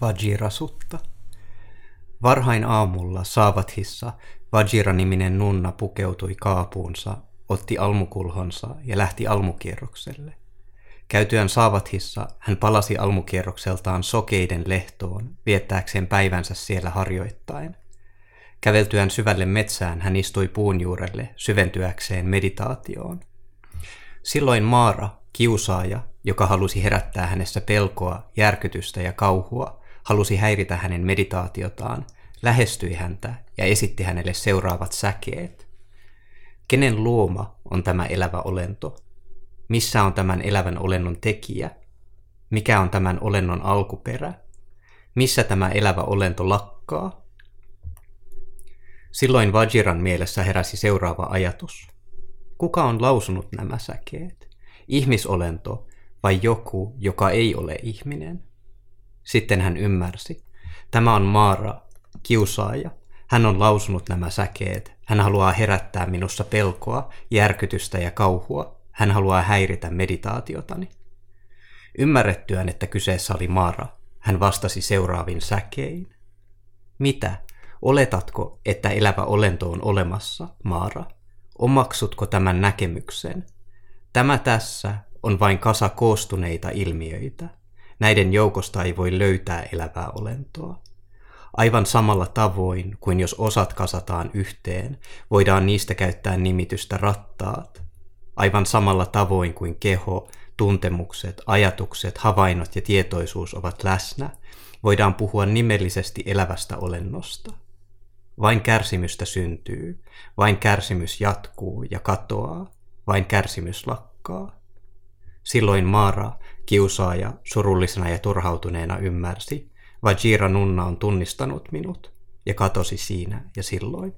Vajirasutta. Varhain aamulla Saavathissa Vajira-niminen nunna pukeutui kaapuunsa, otti almukulhonsa ja lähti almukierrokselle. Käytyään Saavathissa hän palasi almukierrokseltaan sokeiden lehtoon, viettääkseen päivänsä siellä harjoittain. Käveltyään syvälle metsään hän istui puun juurelle syventyäkseen meditaatioon. Silloin Maara, kiusaaja, joka halusi herättää hänessä pelkoa, järkytystä ja kauhua, halusi häiritä hänen meditaatiotaan, lähestyi häntä ja esitti hänelle seuraavat säkeet. Kenen luoma on tämä elävä olento? Missä on tämän elävän olennon tekijä? Mikä on tämän olennon alkuperä? Missä tämä elävä olento lakkaa? Silloin Vajiran mielessä heräsi seuraava ajatus. Kuka on lausunut nämä säkeet? Ihmisolento vai joku, joka ei ole ihminen? Sitten hän ymmärsi. Tämä on Maara, kiusaaja. Hän on lausunut nämä säkeet. Hän haluaa herättää minussa pelkoa, järkytystä ja kauhua. Hän haluaa häiritä meditaatiotani. Ymmärrettyään, että kyseessä oli Maara, hän vastasi seuraavin säkein. Mitä? Oletatko, että elävä olento on olemassa, Maara? Omaksutko tämän näkemyksen? Tämä tässä on vain kasa koostuneita ilmiöitä. Näiden joukosta ei voi löytää elävää olentoa. Aivan samalla tavoin kuin jos osat kasataan yhteen, voidaan niistä käyttää nimitystä rattaat. Aivan samalla tavoin kuin keho, tuntemukset, ajatukset, havainnot ja tietoisuus ovat läsnä, voidaan puhua nimellisesti elävästä olennosta. Vain kärsimystä syntyy, vain kärsimys jatkuu ja katoaa, vain kärsimys lakkaa. Silloin Maara, kiusaaja, surullisena ja turhautuneena ymmärsi, Vajira Nunna on tunnistanut minut ja katosi siinä ja silloin.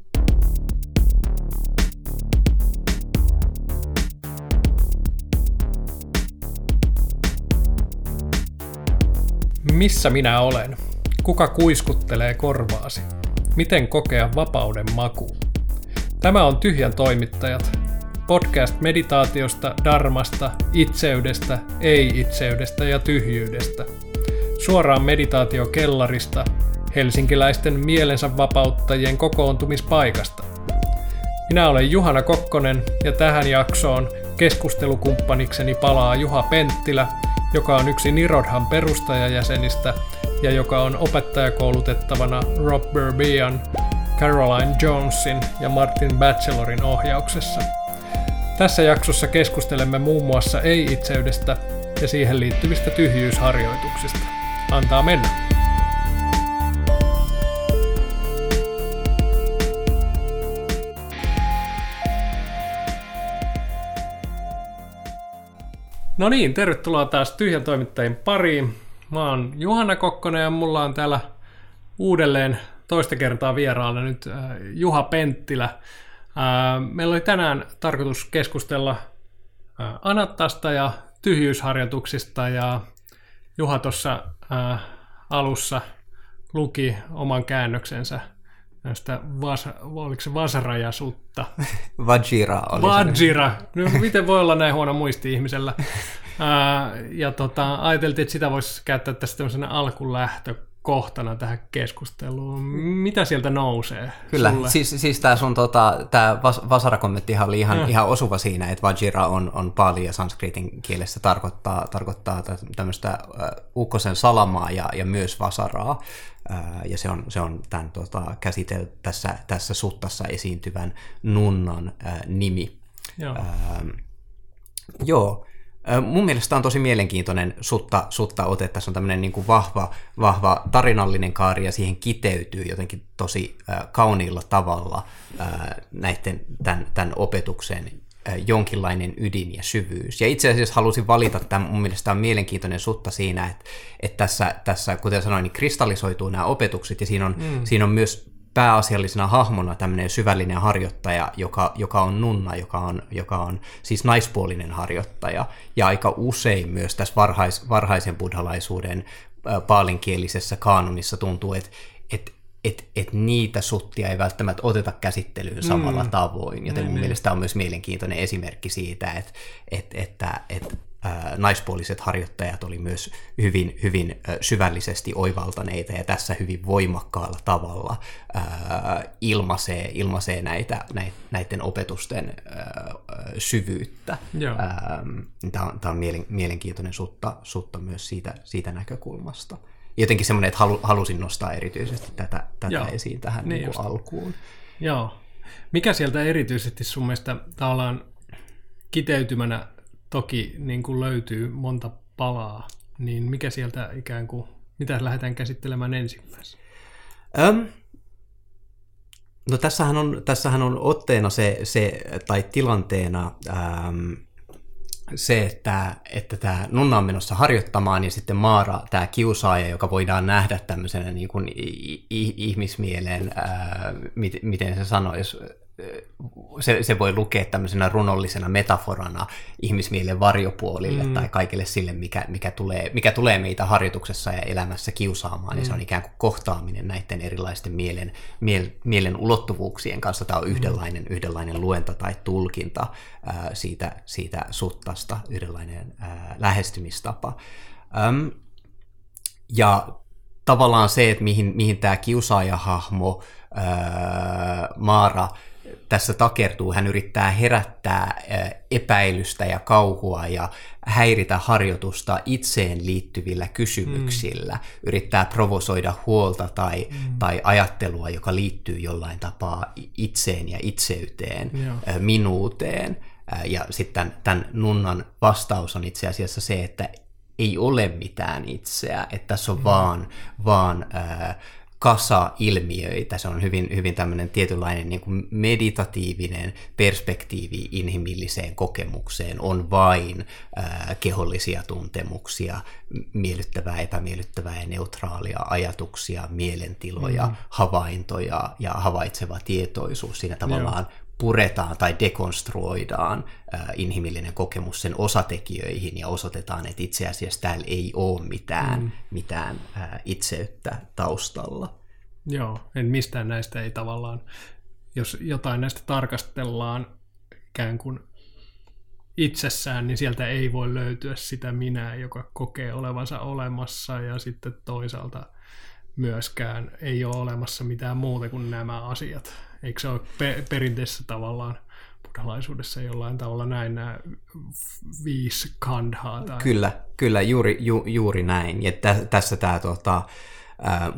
Missä minä olen? Kuka kuiskuttelee korvaasi? Miten kokea vapauden maku? Tämä on Tyhjän toimittajat, podcast meditaatiosta, darmasta, itseydestä, ei-itseydestä ja tyhjyydestä. Suoraan meditaatiokellarista, helsinkiläisten mielensä vapauttajien kokoontumispaikasta. Minä olen Juhana Kokkonen ja tähän jaksoon keskustelukumppanikseni palaa Juha Penttilä, joka on yksi Nirodhan perustajajäsenistä ja joka on opettajakoulutettavana Rob Burbian, Caroline Jonesin ja Martin Bachelorin ohjauksessa. Tässä jaksossa keskustelemme muun muassa ei-itseydestä ja siihen liittyvistä tyhjyysharjoituksista. Antaa mennä! No niin, tervetuloa taas Tyhjän toimittajien pariin. Mä oon Juhana Kokkonen ja mulla on täällä uudelleen toista kertaa vieraana nyt äh, Juha Penttilä. Meillä oli tänään tarkoitus keskustella Anattasta ja tyhjyysharjoituksista ja Juha tuossa alussa luki oman käännöksensä näistä vas, oliko se sutta? Vajira oli Vajira. No, miten voi olla näin huono muisti ihmisellä? Ää, ja tota, ajateltiin, että sitä voisi käyttää tästä tämmöisenä alkulähtökohtana tähän keskusteluun. Mitä sieltä nousee Kyllä, sulle? siis, siis tämä sun tota, tää vas, Vasara-kommenttihan oli ihan, ihan osuva siinä, että Vajira on, on pali ja sanskritin kielessä tarkoittaa, tarkoittaa tämmöistä uh, ukkosen salamaa ja, ja myös Vasaraa ja se on, se on tämän tota, käsitel, tässä, tässä suttassa esiintyvän nunnan ää, nimi. Joo. Ää, joo. Mun mielestä on tosi mielenkiintoinen sutta, sutta ote. Tässä on tämmöinen niin kuin vahva, vahva tarinallinen kaari ja siihen kiteytyy jotenkin tosi kauniilla tavalla näiden, tämän, tämän opetuksen jonkinlainen ydin ja syvyys. Ja itse asiassa halusin valita tämän, mun mielestä on mielenkiintoinen sutta siinä, että, että tässä, tässä, kuten sanoin, niin kristallisoituu nämä opetukset ja siinä on, mm. siinä on myös pääasiallisena hahmona tämmöinen syvällinen harjoittaja, joka, joka on nunna, joka on, joka on siis naispuolinen harjoittaja. Ja aika usein myös tässä varhais, varhaisen buddhalaisuuden paalinkielisessä kaanonissa tuntuu, että, että että et niitä suttia ei välttämättä oteta käsittelyyn samalla mm. tavoin. Joten mm, mun niin. mielestä tämä on myös mielenkiintoinen esimerkki siitä, että et, että et, naispuoliset harjoittajat oli myös hyvin, hyvin syvällisesti oivaltaneita ja tässä hyvin voimakkaalla tavalla ilmaisee, ilmaisee näitä, näiden opetusten syvyyttä. Tämä on, tämä on mielenkiintoinen sutta, sutta myös siitä, siitä näkökulmasta. Jotenkin semmoinen, että halusin nostaa erityisesti tätä, tätä Joo. esiin tähän niin niin alkuun. Joo. Mikä sieltä erityisesti sun mielestä tavallaan kiteytymänä toki niin kuin löytyy monta palaa, niin mikä sieltä ikään kuin, mitä lähdetään käsittelemään ensimmäisenä? Öm, no tässähän on, tässähän on otteena se, se tai tilanteena äm, se, että, että tämä Nunna on menossa harjoittamaan ja sitten Maara, tämä kiusaaja, joka voidaan nähdä tämmöisenä niin kuin ihmismieleen, ää, miten se sanoisi, se, se voi lukea tämmöisenä runollisena metaforana ihmismielen varjopuolille mm. tai kaikille sille, mikä, mikä, tulee, mikä tulee meitä harjoituksessa ja elämässä kiusaamaan. Mm. Ja se on ikään kuin kohtaaminen näiden erilaisten mielen, miel, mielen ulottuvuuksien kanssa. Tämä on mm. yhdenlainen, mm. yhdenlainen luenta tai tulkinta ää, siitä, siitä suttasta, yhdenlainen ää, lähestymistapa. Öm, ja tavallaan se, että mihin, mihin tämä kiusaajahahmo, ää, Maara, tässä takertuu. Hän yrittää herättää epäilystä ja kauhua ja häiritä harjoitusta itseen liittyvillä kysymyksillä. Mm. Yrittää provosoida huolta tai, mm. tai ajattelua, joka liittyy jollain tapaa itseen ja itseyteen, Joo. minuuteen. Ja sitten tämän nunnan vastaus on itse asiassa se, että ei ole mitään itseä, että tässä on mm. vaan, vaan äh, kasa ilmiöitä. Se on hyvin, hyvin tämmöinen tietynlainen niin kuin meditatiivinen perspektiivi inhimilliseen kokemukseen. On vain ää, kehollisia tuntemuksia, miellyttävää, epämiellyttävää ja neutraalia ajatuksia, mielentiloja, mm. havaintoja ja havaitseva tietoisuus. Siinä tavallaan Joo puretaan tai dekonstruoidaan äh, inhimillinen kokemus sen osatekijöihin ja osoitetaan, että itse asiassa täällä ei ole mitään, mm. mitään äh, itseyttä taustalla. Joo, en mistään näistä ei tavallaan, jos jotain näistä tarkastellaan ikään kuin itsessään, niin sieltä ei voi löytyä sitä minää, joka kokee olevansa olemassa ja sitten toisaalta myöskään ei ole olemassa mitään muuta kuin nämä asiat Eikö se ole pe- perinteisessä tavallaan buddhalaisuudessa jollain tavalla näin nämä viisi kandhaa? Tai... Kyllä, kyllä juuri, ju, juuri näin. Ja tä, tässä tämä tota,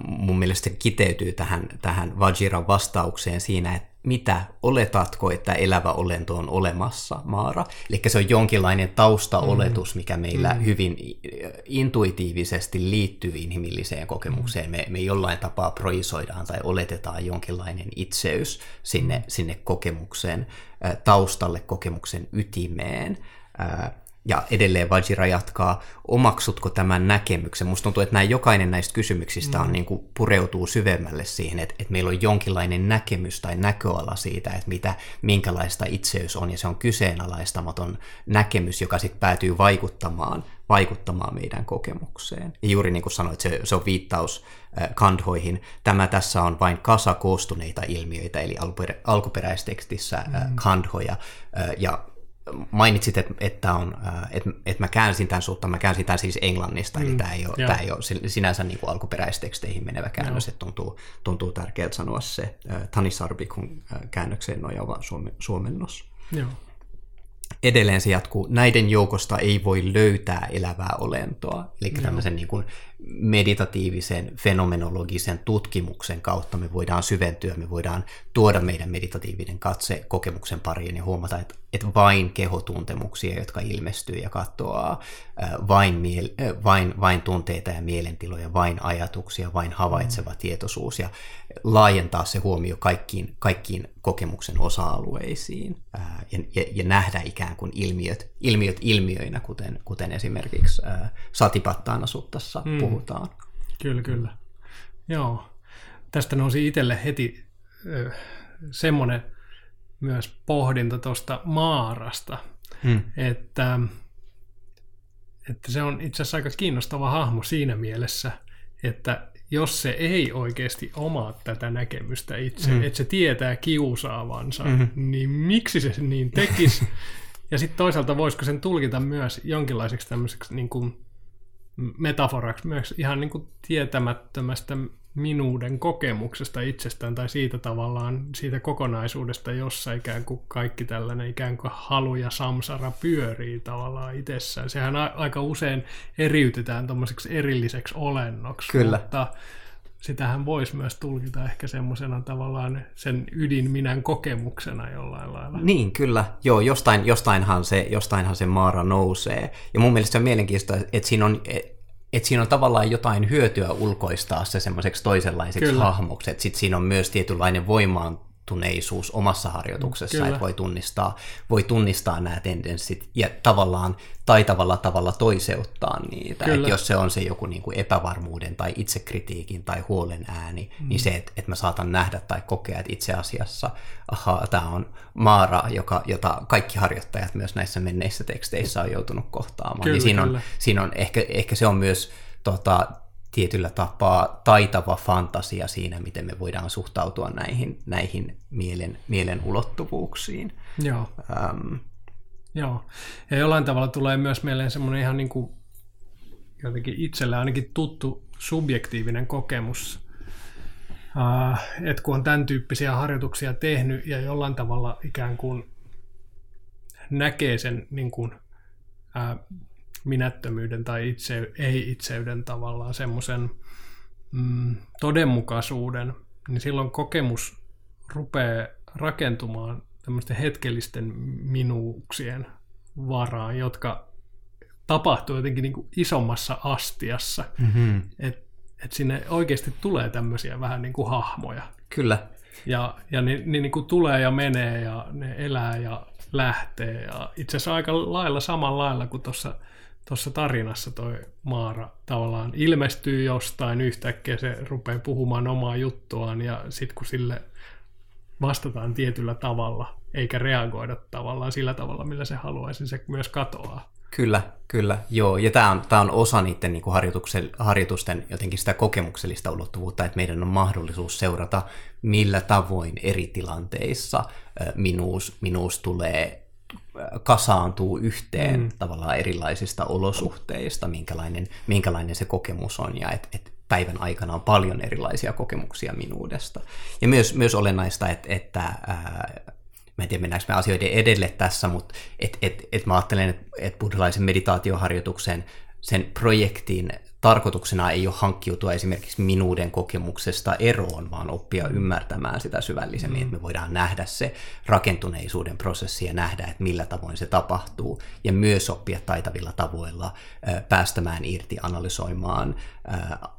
mun mielestä kiteytyy tähän, tähän Vajiran vastaukseen siinä, että mitä oletatko, että elävä olento on olemassa, Maara. Eli se on jonkinlainen taustaoletus, mm. mikä meillä mm. hyvin intuitiivisesti liittyy inhimilliseen kokemukseen. Me, me jollain tapaa projisoidaan tai oletetaan jonkinlainen itseys sinne, mm. sinne kokemuksen taustalle, kokemuksen ytimeen. Ja edelleen Vajira jatkaa, omaksutko tämän näkemyksen? Musta tuntuu, että näin jokainen näistä kysymyksistä on, mm. niin kuin pureutuu syvemmälle siihen, että, että meillä on jonkinlainen näkemys tai näköala siitä, että mitä, minkälaista itseys on, ja se on kyseenalaistamaton näkemys, joka sitten päätyy vaikuttamaan, vaikuttamaan meidän kokemukseen. Ja juuri niin kuin sanoit, se, se on viittaus äh, kandhoihin. Tämä tässä on vain kasa koostuneita ilmiöitä, eli alkuperä, alkuperäistekstissä äh, mm. kandhoja, äh, ja mainitsit, että, että, on, että, että mä käänsin tämän suhteen, mä käänsin tämän siis englannista, mm, eli tämä ei, ole, tämä ei ole sinänsä niin kuin alkuperäisteksteihin menevä käännös, että tuntuu, tuntuu tärkeältä sanoa se Tanisarbikun äh, käännökseen nojaava suomennos. Joo. Edelleen se jatkuu, näiden joukosta ei voi löytää elävää olentoa, eli Joo. tämmöisen niin kuin meditatiivisen fenomenologisen tutkimuksen kautta me voidaan syventyä, me voidaan tuoda meidän meditatiivinen katse kokemuksen pariin ja huomata, että, että vain kehotuntemuksia, jotka ilmestyy ja katoaa, vain, miel- vain, vain tunteita ja mielentiloja, vain ajatuksia, vain havaitseva tietoisuus ja laajentaa se huomio kaikkiin, kaikkiin kokemuksen osa-alueisiin ja, ja, ja nähdä ikään kuin ilmiöt, ilmiöt ilmiöinä, kuten, kuten esimerkiksi Satipattaana suttassa mm puhutaan. Kyllä, kyllä. Joo. Tästä nousi itselle heti ö, semmoinen myös pohdinta tuosta Maarasta, hmm. että, että se on itse asiassa aika kiinnostava hahmo siinä mielessä, että jos se ei oikeasti omaa tätä näkemystä itse, mm. että se tietää kiusaavansa, mm-hmm. niin miksi se niin tekisi? Ja sitten toisaalta voisiko sen tulkita myös jonkinlaiseksi tämmöiseksi niin kuin metaforaksi myös ihan niin kuin tietämättömästä minuuden kokemuksesta itsestään tai siitä tavallaan siitä kokonaisuudesta, jossa ikään kuin kaikki tällainen ikään kuin halu ja samsara pyörii tavallaan itsessään. Sehän aika usein eriytetään tuommoiseksi erilliseksi olennoksi, Kyllä. mutta sitähän voisi myös tulkita ehkä semmoisena tavallaan sen ydinminän kokemuksena jollain lailla. Niin, kyllä. Joo, jostain, jostainhan, se, jostainhan se maara nousee. Ja mun mielestä se on mielenkiintoista, että siinä on, että siinä on tavallaan jotain hyötyä ulkoistaa se semmoiseksi toisenlaiseksi Kyllä. hahmoksi. Että sitten siinä on myös tietynlainen voimaantuneisuus omassa harjoituksessa, Kyllä. että voi tunnistaa, voi tunnistaa nämä tendenssit ja tavallaan taitavalla tavalla toiseuttaa niitä. Kyllä. Että jos se on se joku niin kuin epävarmuuden tai itsekritiikin tai huolen ääni, mm. niin se, että, että mä saatan nähdä tai kokea, että itse asiassa, aha, tämä on Maara, joka, jota kaikki harjoittajat myös näissä menneissä teksteissä on joutunut kohtaamaan. Kyllä, niin siinä on, kyllä. siinä on ehkä, ehkä se on myös tota, tietyllä tapaa taitava fantasia siinä, miten me voidaan suhtautua näihin, näihin mielen, mielen ulottuvuuksiin. Joo. Ähm, Joo. Ja jollain tavalla tulee myös mieleen semmoinen ihan niin kuin jotenkin itselle ainakin tuttu subjektiivinen kokemus, äh, että kun on tämän tyyppisiä harjoituksia tehnyt ja jollain tavalla ikään kuin näkee sen niin kuin, äh, minättömyyden tai itse, ei-itseyden tavallaan semmoisen mm, todenmukaisuuden, niin silloin kokemus rupeaa rakentumaan tämmöisten hetkellisten minuuksien varaan, jotka tapahtuu jotenkin niin kuin isommassa astiassa. mm-hmm. Että et sinne oikeasti tulee tämmöisiä vähän niin kuin hahmoja. Kyllä, Ja, ja ne, ne niin kuin tulee ja menee ja ne elää ja lähtee. Ja itse asiassa aika lailla samalla lailla kuin tuossa tuossa tarinassa toi Maara tavallaan ilmestyy jostain yhtäkkiä, se rupeaa puhumaan omaa juttuaan ja sitten kun sille vastataan tietyllä tavalla, eikä reagoida tavallaan sillä tavalla, millä se haluaisi, se myös katoaa. Kyllä, kyllä, joo. Ja tämä on, tää on osa niiden niin harjoitusten jotenkin sitä kokemuksellista ulottuvuutta, että meidän on mahdollisuus seurata, millä tavoin eri tilanteissa minuus, minuus tulee kasaantuu yhteen mm. tavallaan erilaisista olosuhteista, minkälainen, minkälainen se kokemus on, ja että et päivän aikana on paljon erilaisia kokemuksia minuudesta. Ja myös, myös olennaista, että, että ää, mä en tiedä mennäänkö me asioiden edelle tässä, mutta et, et, et mä ajattelen, että et buddhalaisen meditaatioharjoituksen sen projektin tarkoituksena ei ole hankkiutua esimerkiksi minuuden kokemuksesta eroon, vaan oppia ymmärtämään sitä syvällisemmin, mm. että me voidaan nähdä se rakentuneisuuden prosessi ja nähdä, että millä tavoin se tapahtuu, ja myös oppia taitavilla tavoilla päästämään irti, analysoimaan,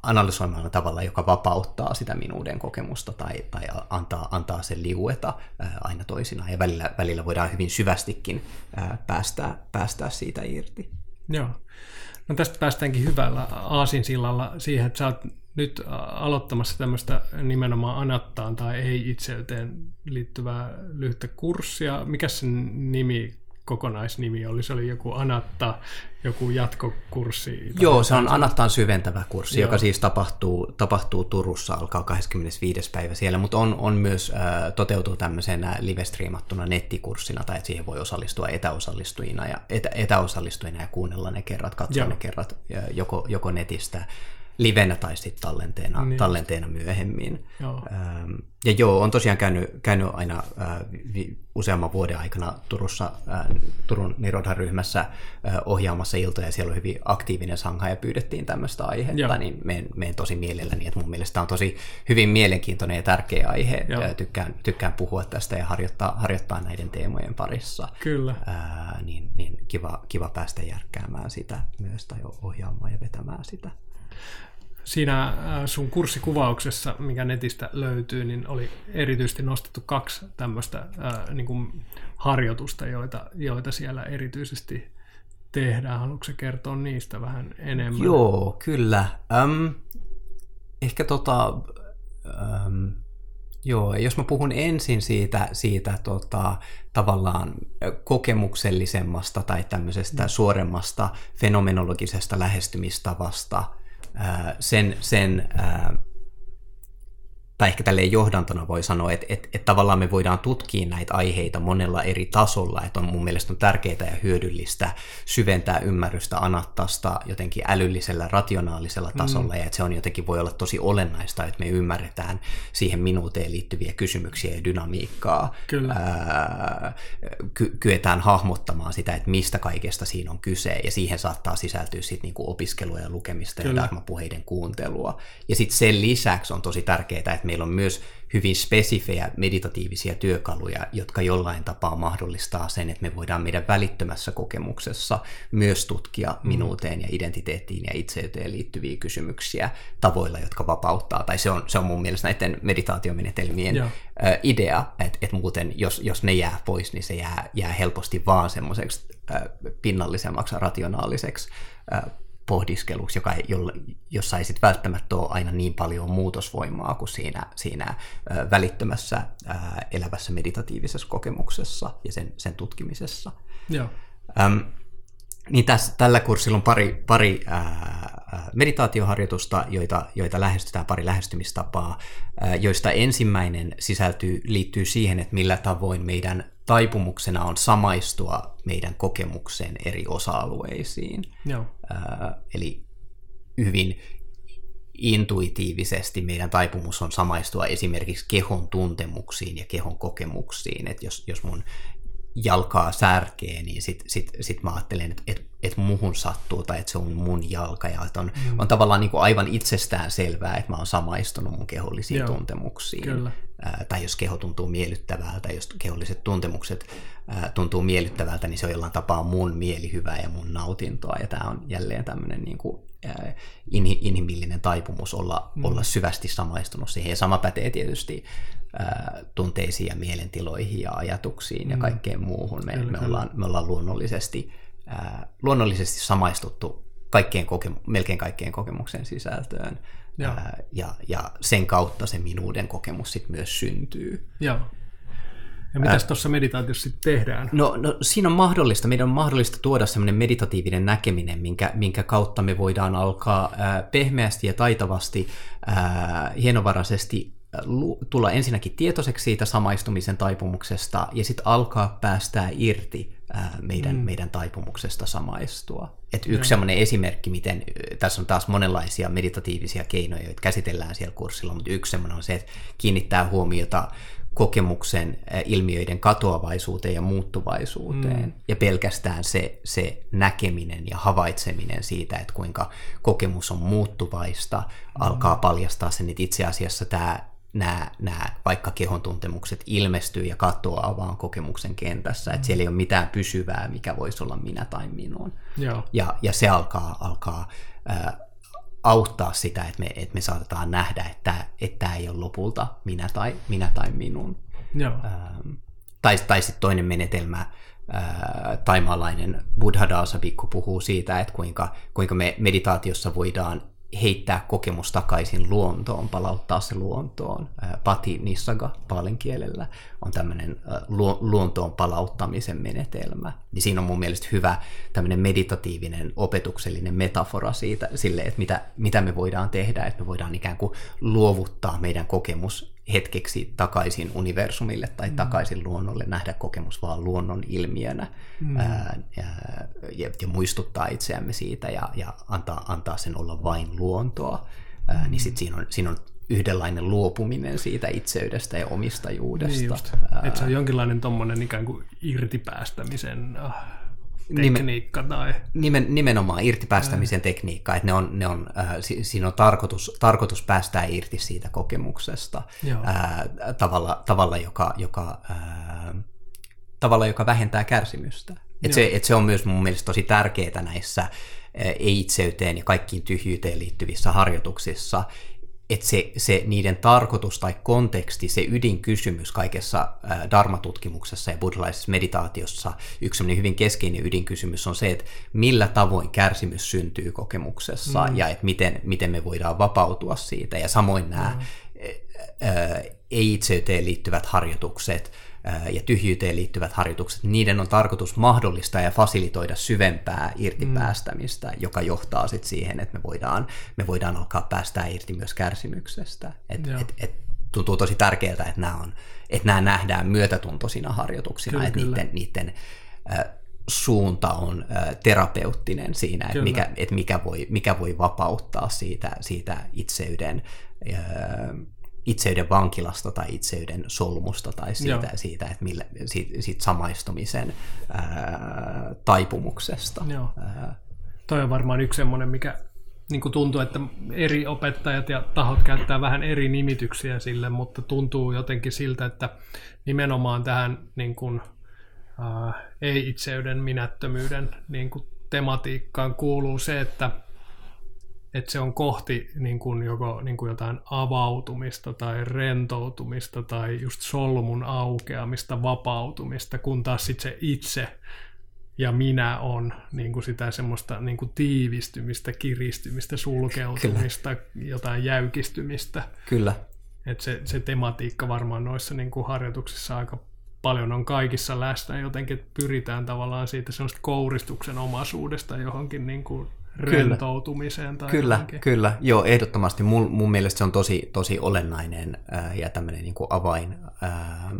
analysoimaan tavalla, joka vapauttaa sitä minuuden kokemusta tai, tai antaa, antaa sen liueta aina toisinaan, ja välillä, välillä voidaan hyvin syvästikin päästää, päästää siitä irti. Joo. No tästä päästäänkin hyvällä aasinsillalla siihen, että sä oot nyt aloittamassa tämmöistä nimenomaan anattaan tai ei-itseyteen liittyvää lyhyttä kurssia. Mikä sen nimi, kokonaisnimi oli? Se oli joku anatta, joku jatkokurssi? Joo, se on Anattaan syventävä kurssi, Joo. joka siis tapahtuu, tapahtuu Turussa, alkaa 25. päivä siellä, mutta on, on myös äh, toteutuu tämmöisenä live-striimattuna nettikurssina, tai että siihen voi osallistua etäosallistujina ja, etä, etäosallistujina ja kuunnella ne kerrat, katsoa Joo. ne kerrat äh, joko, joko netistä livenä tai sitten tallenteena, Niin. tallenteena myöhemmin. Joo. Ähm, ja joo, on tosiaan käynyt, käynyt aina äh, vi, useamman vuoden aikana Turussa, äh, Turun Nirodha-ryhmässä äh, ohjaamassa iltoja, ja siellä on hyvin aktiivinen sangha, ja pyydettiin tämmöistä aihetta, Joo. niin menen, menen tosi mielelläni, että mun mielestä on tosi hyvin mielenkiintoinen ja tärkeä aihe, Joo. ja tykkään, tykkään puhua tästä ja harjoittaa, harjoittaa näiden teemojen parissa. Kyllä. Ää, niin, niin kiva, kiva päästä järkkäämään sitä myös, tai ohjaamaan ja vetämään sitä. Siinä äh, sun kurssikuvauksessa, mikä netistä löytyy, niin oli erityisesti nostettu kaksi tämmöistä äh, niin kuin harjoitusta, joita, joita siellä erityisesti tehdään. Haluatko kertoa niistä vähän enemmän? Joo, kyllä. Öm, ehkä tota, öm, joo, jos mä puhun ensin siitä, siitä tota, tavallaan kokemuksellisemmasta tai tämmöisestä mm. suoremmasta fenomenologisesta lähestymistavasta, ää, sen, sen tai ehkä tälleen johdantona voi sanoa, että, että, että tavallaan me voidaan tutkia näitä aiheita monella eri tasolla, että on mun mielestä on tärkeää ja hyödyllistä syventää ymmärrystä Anattasta jotenkin älyllisellä, rationaalisella mm. tasolla, mm. ja että se on jotenkin voi olla tosi olennaista, että me ymmärretään siihen minuuteen liittyviä kysymyksiä ja dynamiikkaa, Kyllä. Ää, ky- kyetään hahmottamaan sitä, että mistä kaikesta siinä on kyse, ja siihen saattaa sisältyä sitten niinku opiskelua ja lukemista Kyllä. ja dharmapuheiden kuuntelua. Ja sitten sen lisäksi on tosi tärkeää, että meillä on myös hyvin spesifejä meditatiivisia työkaluja, jotka jollain tapaa mahdollistaa sen, että me voidaan meidän välittömässä kokemuksessa myös tutkia mm. minuuteen ja identiteettiin ja itseyteen liittyviä kysymyksiä tavoilla, jotka vapauttaa. Tai se on, se on mun mielestä näiden meditaatiomenetelmien Joo. idea, että, että muuten jos, jos ne jää pois, niin se jää, jää helposti vaan semmoiseksi pinnallisemmaksi, rationaaliseksi pohdiskeluksi, joka ei, jossa ei sit välttämättä ole aina niin paljon muutosvoimaa kuin siinä, siinä välittömässä elävässä meditatiivisessa kokemuksessa ja sen, sen tutkimisessa. Joo. Ähm, niin tässä, tällä kurssilla on pari, pari ää, meditaatioharjoitusta, joita, joita lähestytään, pari lähestymistapaa, ää, joista ensimmäinen sisältyy, liittyy siihen, että millä tavoin meidän taipumuksena on samaistua meidän kokemuksen eri osa-alueisiin. Joo. Ää, eli hyvin intuitiivisesti meidän taipumus on samaistua esimerkiksi kehon tuntemuksiin ja kehon kokemuksiin. Että jos, jos mun jalkaa särkee, niin sit, sit, sit mä ajattelen, että et, et muhun sattuu tai että se on mun jalka. Ja on, mm. on tavallaan niin kuin aivan itsestään selvää, että mä oon samaistunut mun kehollisiin Joo, tuntemuksiin. Kyllä. Tai jos keho tuntuu miellyttävältä, jos keholliset tuntemukset tuntuu miellyttävältä, niin se on jollain tapaa mun mielihyvää ja mun nautintoa. Ja tämä on jälleen tämmöinen niin kuin, inhimillinen taipumus olla, mm. olla syvästi samaistunut siihen. Ja sama pätee tietysti tunteisiin ja mielentiloihin ja ajatuksiin ja mm. kaikkeen muuhun. Me, kyllä, me, ollaan, me ollaan luonnollisesti, luonnollisesti samaistuttu kaikkeen kokemu- melkein kaikkeen kokemuksen sisältöön. Ja, ää, ja, ja sen kautta se minuuden kokemus sit myös syntyy. Joo. Ja mitä tuossa meditaatiossa sitten tehdään? No, no siinä on mahdollista, meidän on mahdollista tuoda semmoinen meditatiivinen näkeminen, minkä, minkä kautta me voidaan alkaa ää, pehmeästi ja taitavasti, ää, hienovaraisesti tulla ensinnäkin tietoiseksi siitä samaistumisen taipumuksesta ja sitten alkaa päästää irti meidän, mm. meidän taipumuksesta samaistua. Et yksi sellainen esimerkki, miten tässä on taas monenlaisia meditatiivisia keinoja, joita käsitellään siellä kurssilla, mutta yksi sellainen on se, että kiinnittää huomiota kokemuksen ilmiöiden katoavaisuuteen ja muuttuvaisuuteen. Mm. Ja pelkästään se, se näkeminen ja havaitseminen siitä, että kuinka kokemus on muuttuvaista, mm. alkaa paljastaa sen, että itse asiassa tämä nämä, nämä vaikka kehon tuntemukset ilmestyy ja katoaa vaan kokemuksen kentässä, että siellä ei ole mitään pysyvää, mikä voisi olla minä tai minun. Joo. Ja, ja se alkaa, alkaa ää, auttaa sitä, että me, että me saatetaan nähdä, että, että tämä ei ole lopulta minä tai, minä tai minun. Joo. Ähm, tai, tai sitten toinen menetelmä, ää, taimaalainen Buddha Dasa puhuu siitä, että kuinka, kuinka me meditaatiossa voidaan heittää kokemus takaisin luontoon, palauttaa se luontoon. Pati Nissaga paalin kielellä on tämmöinen luontoon palauttamisen menetelmä. Niin siinä on mun mielestä hyvä tämmöinen meditatiivinen opetuksellinen metafora siitä, sille, että mitä, mitä me voidaan tehdä, että me voidaan ikään kuin luovuttaa meidän kokemus hetkeksi takaisin universumille tai mm. takaisin luonnolle, nähdä kokemus vaan luonnon ilmiönä mm. ää, ja, ja, ja muistuttaa itseämme siitä ja, ja antaa, antaa sen olla vain luontoa, ää, niin mm. niin sitten siinä on, siinä on yhdenlainen luopuminen siitä itseydestä ja omistajuudesta. Niin just. Että se on jonkinlainen tuommoinen ikään kuin irtipäästämisen tekniikka tai... Nimen, nimenomaan irtipäästämisen tekniikka, että ne on, ne on, äh, siinä on tarkoitus, tarkoitus päästää irti siitä kokemuksesta äh, tavalla, tavalla, joka, joka, äh, tavalla, joka vähentää kärsimystä. Et se, et se on myös mun mielestä tosi tärkeää näissä ei-itseyteen ja kaikkiin tyhjyyteen liittyvissä harjoituksissa, että se, se niiden tarkoitus tai konteksti, se ydinkysymys kaikessa äh, dharmatutkimuksessa ja buddhalaisessa meditaatiossa, yksi hyvin keskeinen ydinkysymys on se, että millä tavoin kärsimys syntyy kokemuksessa mm. ja että miten, miten me voidaan vapautua siitä. Ja samoin nämä mm. ei-itseyteen liittyvät harjoitukset, ja tyhjyyteen liittyvät harjoitukset, niiden on tarkoitus mahdollistaa ja fasilitoida syvempää irtipäästämistä, mm. joka johtaa sitten siihen, että me voidaan, me voidaan alkaa päästää irti myös kärsimyksestä. Et, et, et, tuntuu tosi tärkeältä, että nämä, on, että nämä nähdään myötätuntoisina harjoituksina, kyllä, että kyllä. niiden, niiden äh, suunta on äh, terapeuttinen siinä, että mikä, että mikä, voi, mikä voi vapauttaa siitä, siitä itseyden, äh, itseyden vankilasta tai itseyden solmusta tai siitä, siitä, että millä, siitä, siitä samaistumisen ää, taipumuksesta. Joo. Ää. Toi on varmaan yksi semmoinen, mikä niin kuin tuntuu, että eri opettajat ja tahot käyttää vähän eri nimityksiä sille, mutta tuntuu jotenkin siltä, että nimenomaan tähän niin kuin, ää, ei-itseyden minättömyyden niin kuin tematiikkaan kuuluu se, että että se on kohti niin kuin joko niin kuin jotain avautumista tai rentoutumista tai just solmun aukeamista, vapautumista, kun taas sitten se itse ja minä on niin kuin sitä semmoista niin kuin tiivistymistä, kiristymistä, sulkeutumista, Kyllä. jotain jäykistymistä. Kyllä. Et se, se tematiikka varmaan noissa niin kuin harjoituksissa aika paljon on kaikissa läsnä jotenkin, että pyritään tavallaan siitä semmoista kouristuksen omaisuudesta johonkin niin kuin rentoutumiseen. Tai kyllä, johonkin. kyllä. Joo, ehdottomasti. Mun, mun mielestä se on tosi, tosi olennainen ää, ja tämmöinen niin avain, ää,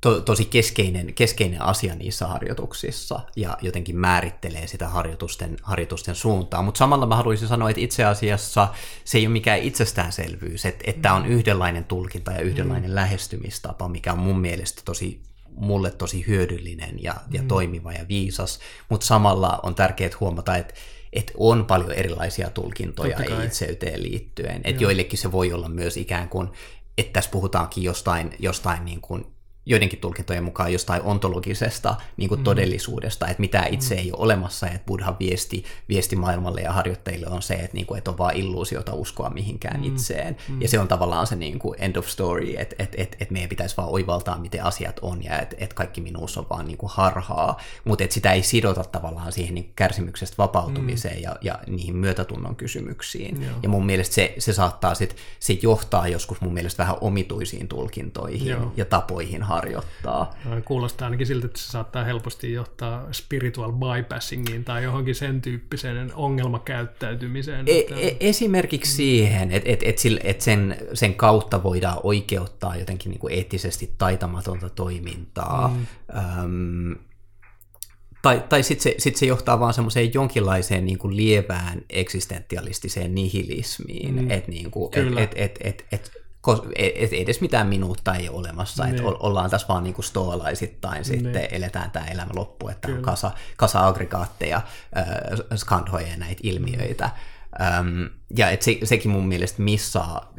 to, tosi keskeinen, keskeinen asia niissä harjoituksissa ja jotenkin määrittelee sitä harjoitusten, harjoitusten suuntaa. Mutta samalla mä haluaisin sanoa, että itse asiassa se ei ole mikään itsestäänselvyys, että, että on yhdenlainen tulkinta ja yhdenlainen mm. lähestymistapa, mikä on mun mielestä tosi mulle tosi hyödyllinen ja, ja mm. toimiva ja viisas, mutta samalla on tärkeää huomata, että että on paljon erilaisia tulkintoja itseyteen liittyen. Että joillekin se voi olla myös ikään kuin, että tässä puhutaankin jostain, jostain niin kuin joidenkin tulkintojen mukaan jostain ontologisesta niin kuin mm. todellisuudesta, että mitä itse mm. ei ole olemassa, ja että Buddhan viesti, viesti maailmalle ja harjoittajille on se, että, niin kuin, että on vain illuusiota uskoa mihinkään mm. itseen, mm. ja se on tavallaan se niin kuin end of story, että, että, että, että meidän pitäisi vaan oivaltaa, miten asiat on, ja että, että kaikki minuus on vaan niin kuin harhaa, mutta että sitä ei sidota tavallaan siihen niin kärsimyksestä vapautumiseen mm. ja, ja niihin myötätunnon kysymyksiin, Joo. ja mun mielestä se, se saattaa sitten sit johtaa joskus mun mielestä vähän omituisiin tulkintoihin Joo. ja tapoihin harjoittaa. Kuulostaa ainakin siltä, että se saattaa helposti johtaa spiritual bypassingiin tai johonkin sen tyyppiseen ongelmakäyttäytymiseen. E- e- esimerkiksi siihen, että et, et, et sen, sen kautta voidaan oikeuttaa jotenkin niin kuin eettisesti taitamatonta toimintaa. Mm. Öm, tai, tai sitten se, sit se johtaa vaan semmoiseen jonkinlaiseen niin kuin lievään eksistentialistiseen nihilismiin, mm. että niin et, et, et, et, et, et edes mitään minuutta ei ole olemassa, että niin. ollaan tässä vaan niinku stoalaisittain sitten, niin. eletään tämä elämä loppu, että Kyllä. on kasa, kasa aggregaatteja, äh, skandhoja ja näitä ilmiöitä. Öm, ja et se, sekin mun mielestä missaa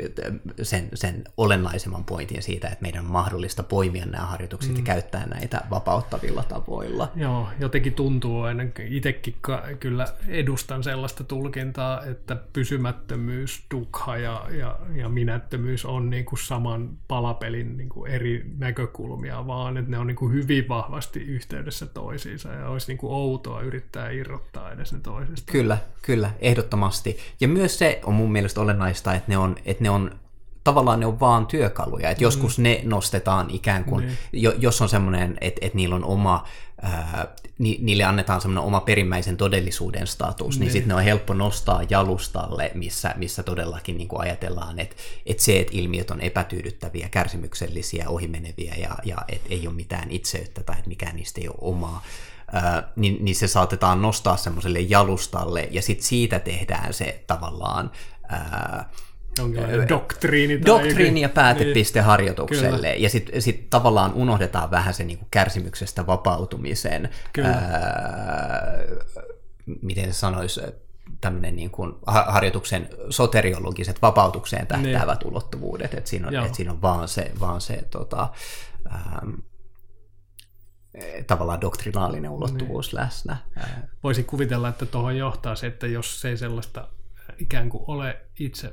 sen, sen olennaisemman pointin siitä, että meidän on mahdollista poimia nämä harjoitukset mm. ja käyttää näitä vapauttavilla tavoilla. Joo, jotenkin tuntuu aina, itsekin kyllä edustan sellaista tulkintaa, että pysymättömyys, dukha ja, ja, ja minättömyys on niin kuin saman palapelin niin kuin eri näkökulmia, vaan että ne on niin kuin hyvin vahvasti yhteydessä toisiinsa ja olisi niin kuin outoa yrittää irrottaa edes ne toisesta. Kyllä, kyllä, ehdottomasti ehdottomasti. Ja myös se on mun mielestä olennaista, että ne on, että ne on tavallaan ne on vaan työkaluja, että mm. joskus ne nostetaan ikään kuin, mm. jo, jos on semmoinen, että, että niillä on oma, ää, ni, niille annetaan semmoinen oma perimmäisen todellisuuden status, mm. niin sitten ne on helppo nostaa jalustalle, missä, missä todellakin niin kuin ajatellaan, että, että se, että ilmiöt on epätyydyttäviä, kärsimyksellisiä, ohimeneviä ja, ja että ei ole mitään itseyttä tai että mikään niistä ei ole omaa, niin, niin se saatetaan nostaa semmoiselle jalustalle ja sitten siitä tehdään se tavallaan ää, doktriini. Tai doktriini ja päätepiste niin, harjoitukselle. Kyllä. Ja sitten sit tavallaan unohdetaan vähän se niinku kärsimyksestä vapautumisen, ää, miten se sanoisi, tämmöinen niin kuin harjoituksen soteriologiset vapautukseen tähtäävät niin. ulottuvuudet, että siinä on, et siinä on vaan se, vaan se tota, ähm, Eh, tavallaan doktrinaalinen ulottuvuus niin. läsnä. Voisin kuvitella, että tuohon johtaa se, että jos se ei sellaista ikään kuin ole itse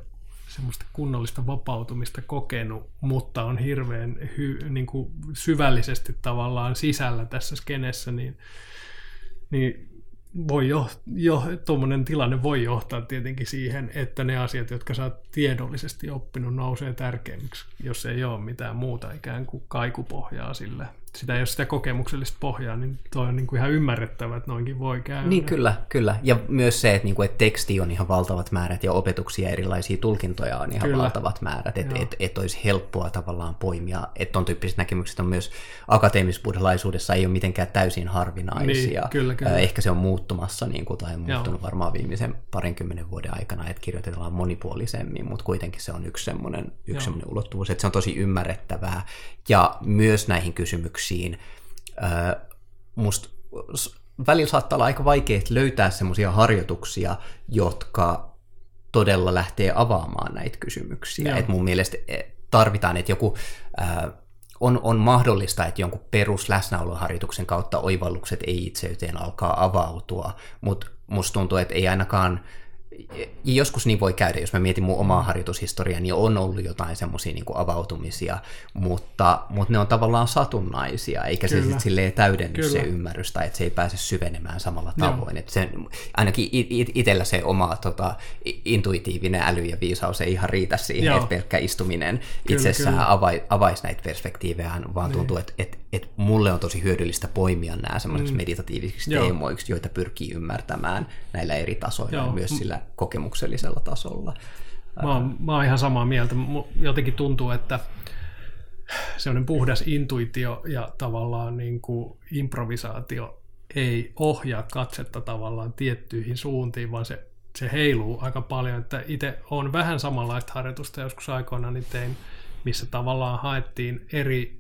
semmoista kunnollista vapautumista kokenut, mutta on hirveän hy, niin kuin syvällisesti tavallaan sisällä tässä skenessä, niin, niin voi jo, jo, tuommoinen tilanne voi johtaa tietenkin siihen, että ne asiat, jotka sä oot tiedollisesti oppinut, nousee tärkeimmiksi, jos ei ole mitään muuta ikään kuin kaikupohjaa sille sitä ei ole sitä kokemuksellista pohjaa, niin toi on niin kuin ihan ymmärrettävä, että noinkin voi käydä. Niin kyllä, kyllä. Ja myös se, että, niin kuin, että teksti on ihan valtavat määrät ja opetuksia erilaisia tulkintoja on ihan kyllä. valtavat määrät. Että et, et olisi helppoa tavallaan poimia. Että ton tyyppiset näkemykset on myös akateemisbuddhalaisuudessa ei ole mitenkään täysin harvinaisia. Niin, kyllä, kyllä. Ehkä se on muuttumassa niin kuin, tai muuttunut Joo. varmaan viimeisen parinkymmenen vuoden aikana, että kirjoitetaan monipuolisemmin, mutta kuitenkin se on yksi semmoinen, yksi semmoinen ulottuvuus, että se on tosi ymmärrettävää. Ja myös näihin kysymyksiin musta välillä saattaa olla aika vaikea löytää semmoisia harjoituksia, jotka todella lähtee avaamaan näitä kysymyksiä. Et mun mielestä e, tarvitaan, että joku on, on mahdollista, että jonkun perusläsnäoloharjoituksen kautta oivallukset ei itseyteen alkaa avautua, mutta musta tuntuu, että ei ainakaan joskus niin voi käydä, jos mä mietin mun omaa harjoitushistoriaa, niin on ollut jotain semmoisia niin avautumisia, mutta, mutta ne on tavallaan satunnaisia, eikä Kyllä. se sitten silleen täydenny Kyllä. se ymmärrys, tai että se ei pääse syvenemään samalla tavoin. Että se, ainakin it, itsellä se oma tota, intuitiivinen äly ja viisaus ei ihan riitä siihen, Joo. että pelkkä istuminen Kyllä, itsessään avai, avaisi näitä perspektiivejä, vaan niin. tuntuu, että, että, että mulle on tosi hyödyllistä poimia nämä semmoisiksi mm. meditatiivisiksi Joo. teemoiksi, joita pyrkii ymmärtämään näillä eri tasoilla Joo. ja myös sillä kokemuksellisella tasolla. Mä oon, mä oon ihan samaa mieltä. Jotenkin tuntuu, että sellainen puhdas intuitio ja tavallaan niin kuin improvisaatio ei ohjaa katsetta tavallaan tiettyihin suuntiin, vaan se, se heiluu aika paljon. Että itse on vähän samanlaista harjoitusta joskus aikoina niin tein, missä tavallaan haettiin eri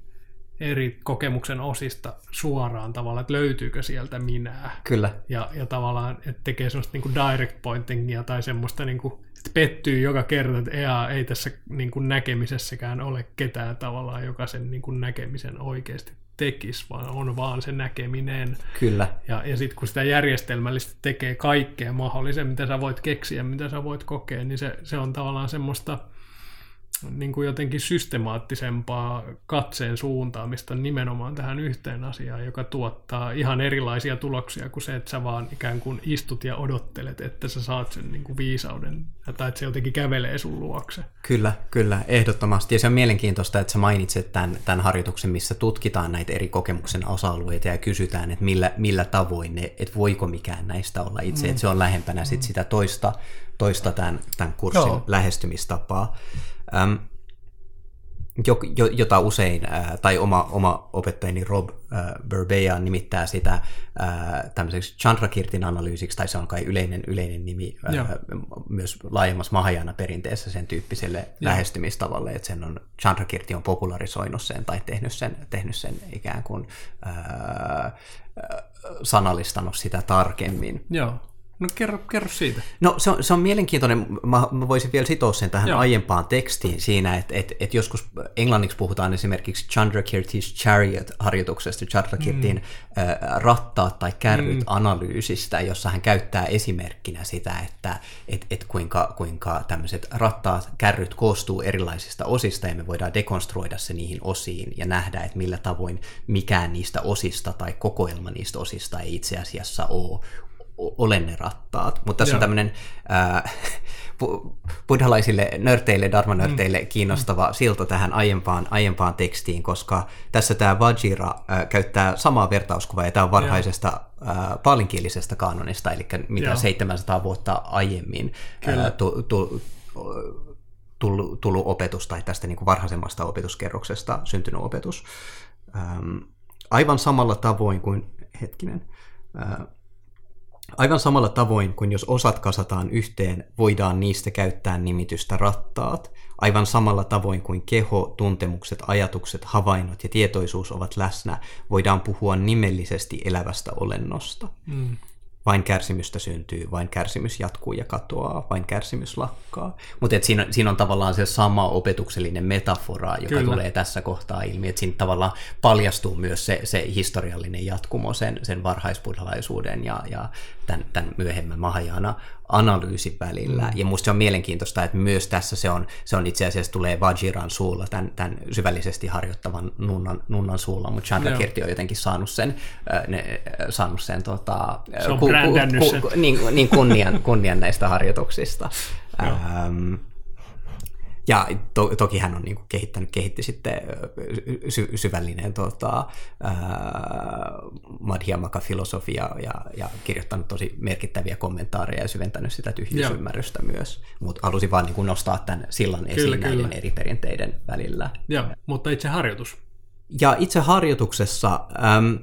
eri kokemuksen osista suoraan tavallaan, että löytyykö sieltä minää. Kyllä. Ja, ja tavallaan, että tekee semmoista niin kuin direct pointingia tai semmoista, niin kuin, että pettyy joka kerta, että EA ei tässä niin kuin näkemisessäkään ole ketään tavallaan, joka sen niin kuin näkemisen oikeasti tekisi, vaan on vaan se näkeminen. Kyllä. Ja, ja sitten kun sitä järjestelmällisesti tekee kaikkea mahdollisen, mitä sä voit keksiä, mitä sä voit kokea, niin se, se on tavallaan semmoista niin kuin jotenkin systemaattisempaa katseen suuntaamista nimenomaan tähän yhteen asiaan, joka tuottaa ihan erilaisia tuloksia kuin se, että sä vaan ikään kuin istut ja odottelet, että sä saat sen niin kuin viisauden, tai että se jotenkin kävelee sun luokse. Kyllä, kyllä, ehdottomasti. Ja se on mielenkiintoista, että sä mainitset tämän, tämän harjoituksen, missä tutkitaan näitä eri kokemuksen osa-alueita ja kysytään, että millä, millä tavoin ne, että voiko mikään näistä olla itse, mm. että se on lähempänä sit sitä toista, toista tämän, tämän kurssin Joo. lähestymistapaa äm, jota usein, tai oma, oma opettajani Rob Berbeja nimittää sitä tämmöiseksi Chandrakirtin analyysiksi, tai se on kai yleinen, yleinen nimi Joo. myös laajemmassa Mahajana perinteessä sen tyyppiselle Joo. lähestymistavalle, että sen on, Chandrakirti on popularisoinut sen tai tehnyt sen, tehnyt sen ikään kuin ää, sanallistanut sitä tarkemmin. Joo. No kerro, kerro siitä. No se on, se on mielenkiintoinen. Mä, mä voisin vielä sitoa sen tähän Joo. aiempaan tekstiin siinä, että et, et joskus englanniksi puhutaan esimerkiksi Chandrakirti's Chariot-harjoituksesta, Chandrakirtin mm. äh, rattaat tai kärryt mm. analyysistä, jossa hän käyttää esimerkkinä sitä, että et, et kuinka, kuinka tämmöiset rattaat, kärryt koostuu erilaisista osista ja me voidaan dekonstruoida se niihin osiin ja nähdä, että millä tavoin mikään niistä osista tai kokoelma niistä osista ei itse asiassa ole ole ne rattaat. Mutta tässä Joo. on tämmöinen äh, buddhalaisille nörteille, dharma-nörteille mm. kiinnostava mm. silta tähän aiempaan, aiempaan tekstiin, koska tässä tämä Vajira äh, käyttää samaa vertauskuvaa, ja tämä on varhaisesta äh, paalinkielisestä kanonista, eli mitä Joo. 700 vuotta aiemmin äh, tu, tu, tullut, tullut opetus, tai tästä niin kuin varhaisemmasta opetuskerroksesta syntynyt opetus. Ähm, aivan samalla tavoin kuin, hetkinen, äh, Aivan samalla tavoin kuin jos osat kasataan yhteen, voidaan niistä käyttää nimitystä rattaat. Aivan samalla tavoin kuin keho, tuntemukset, ajatukset, havainnot ja tietoisuus ovat läsnä, voidaan puhua nimellisesti elävästä olennosta. Mm. Vain kärsimystä syntyy, vain kärsimys jatkuu ja katoaa, vain kärsimys lakkaa. Mutta siinä, siinä on tavallaan se sama opetuksellinen metafora, joka Kyllä. tulee tässä kohtaa ilmi, että siinä tavallaan paljastuu myös se, se historiallinen jatkumo sen, sen varhaisbuddhalaisuuden ja, ja tämän, tämän myöhemmän Mahajana analyysin välillä. Mm. Ja musta se on mielenkiintoista, että myös tässä se on, se on itse asiassa tulee Vajiran suulla, tämän, tämän syvällisesti harjoittavan nunnan, nunnan suulla, mutta Chandrakirti on jotenkin saanut sen, ne, saanut sen, tota, se on ku, ku, ku, niin, niin kunnian, kunnian näistä harjoituksista. Ähm, ja to, toki hän on niin kuin kehittänyt, kehitti sitten sy, syvällinen tota, Madhyamaka-filosofia ja, ja kirjoittanut tosi merkittäviä kommentaareja ja syventänyt sitä tyhjyysymmärrystä Joo. myös. Mutta halusin vaan niin kuin nostaa tämän sillan esiin kyllä, näiden kyllä. eri perinteiden välillä. Joo, mutta itse harjoitus. Ja itse harjoituksessa äm,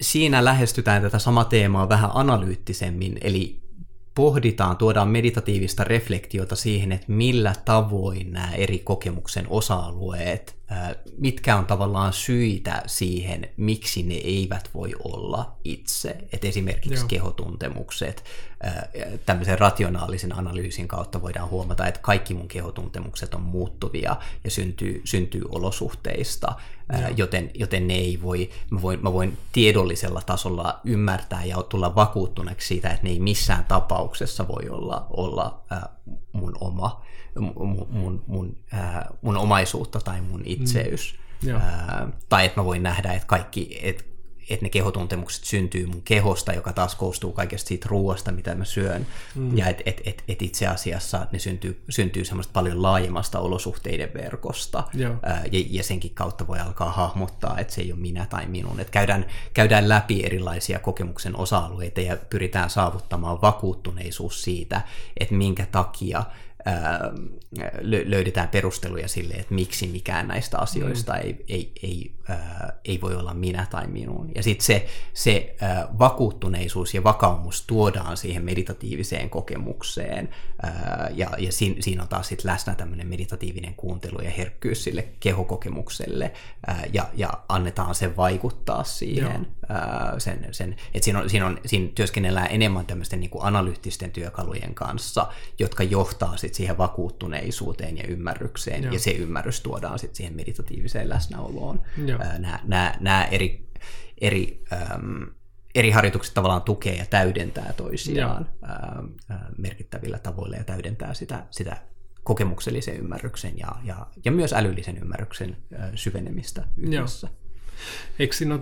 siinä lähestytään tätä samaa teemaa vähän analyyttisemmin, eli pohditaan, tuodaan meditatiivista reflektiota siihen, että millä tavoin nämä eri kokemuksen osa-alueet, mitkä on tavallaan syitä siihen, miksi ne eivät voi olla itse. Et esimerkiksi Joo. kehotuntemukset, tämmöisen rationaalisen analyysin kautta voidaan huomata, että kaikki mun kehotuntemukset on muuttuvia ja syntyy, syntyy olosuhteista, Joo. joten, joten ne ei voi mä, voin, mä voin tiedollisella tasolla ymmärtää ja tulla vakuuttuneeksi siitä, että ne ei missään tapauksessa voi olla, olla mun oma, mun, mun, mun, mun omaisuutta tai mun itseys. Mm. tai että mä voin nähdä, että kaikki, että että ne kehotuntemukset syntyy mun kehosta, joka taas koostuu kaikesta siitä ruoasta, mitä mä syön. Mm. Ja että et, et, et itse asiassa ne syntyy, syntyy semmoista paljon laajemmasta olosuhteiden verkosta. Ää, ja, ja senkin kautta voi alkaa hahmottaa, että se ei ole minä tai minun. Että käydään, käydään läpi erilaisia kokemuksen osa-alueita ja pyritään saavuttamaan vakuuttuneisuus siitä, että minkä takia löydetään perusteluja sille, että miksi mikään näistä asioista mm. ei, ei, ei, ää, ei voi olla minä tai minun. Ja sitten se, se ää, vakuuttuneisuus ja vakaumus tuodaan siihen meditatiiviseen kokemukseen, ää, ja, ja siinä, siinä on taas sit läsnä tämmöinen meditatiivinen kuuntelu ja herkkyys sille kehokokemukselle, ää, ja, ja annetaan sen vaikuttaa siihen. Ää, sen, sen, et siinä, on, siinä, on, siinä työskennellään enemmän tämmöisten niin kuin analyyttisten työkalujen kanssa, jotka johtaa sit siihen vakuuttuneisuuteen ja ymmärrykseen, Joo. ja se ymmärrys tuodaan sitten siihen meditatiiviseen läsnäoloon. Nämä, eri, eri, äm, eri harjoitukset tavallaan tukee ja täydentää toisiaan ää, merkittävillä tavoilla ja täydentää sitä, sitä kokemuksellisen ymmärryksen ja, ja, ja myös älyllisen ymmärryksen ää, syvenemistä yhdessä. Joo. Eikö siinä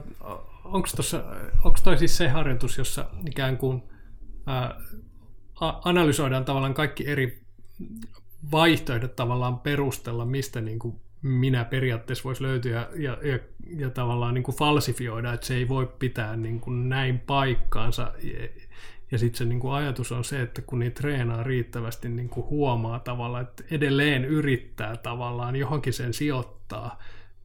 onko, tossa, onko toi siis se harjoitus, jossa ikään kuin ää, analysoidaan tavallaan kaikki eri vaihtoehdot tavallaan perustella, mistä niin kuin minä periaatteessa voisi löytyä ja, ja, ja tavallaan niin kuin falsifioida, että se ei voi pitää niin kuin näin paikkaansa. Ja, ja sitten se niin kuin ajatus on se, että kun niitä treenaa riittävästi, niin kuin huomaa tavallaan, että edelleen yrittää tavallaan johonkin sen sijoittaa,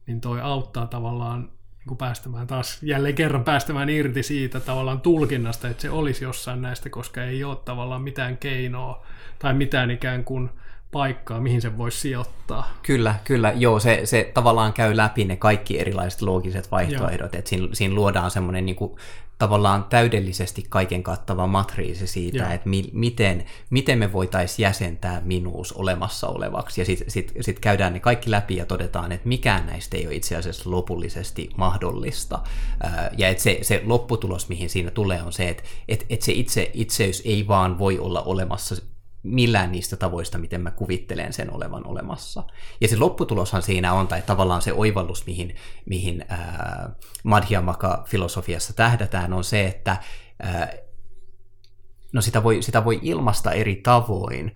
niin toi auttaa tavallaan niin päästämään taas jälleen kerran päästämään irti siitä tavallaan tulkinnasta, että se olisi jossain näistä, koska ei ole tavallaan mitään keinoa tai mitään ikään kuin paikkaa, mihin se voisi sijoittaa. Kyllä, kyllä. Joo, se, se tavallaan käy läpi ne kaikki erilaiset loogiset vaihtoehdot, että siinä, siinä luodaan semmoinen niin kuin, tavallaan täydellisesti kaiken kattava matriisi siitä, Joo. että mi, miten, miten me voitaisiin jäsentää minuus olemassa olevaksi. Ja sitten sit, sit käydään ne kaikki läpi ja todetaan, että mikään näistä ei ole itse asiassa lopullisesti mahdollista. Ja että se, se lopputulos, mihin siinä tulee, on se, että et, et se itse itseys ei vaan voi olla olemassa millään niistä tavoista, miten mä kuvittelen sen olevan olemassa. Ja se lopputuloshan siinä on, tai tavallaan se oivallus, mihin, mihin äh, Madhyamaka-filosofiassa tähdätään, on se, että äh, no sitä voi, sitä voi ilmasta eri tavoin,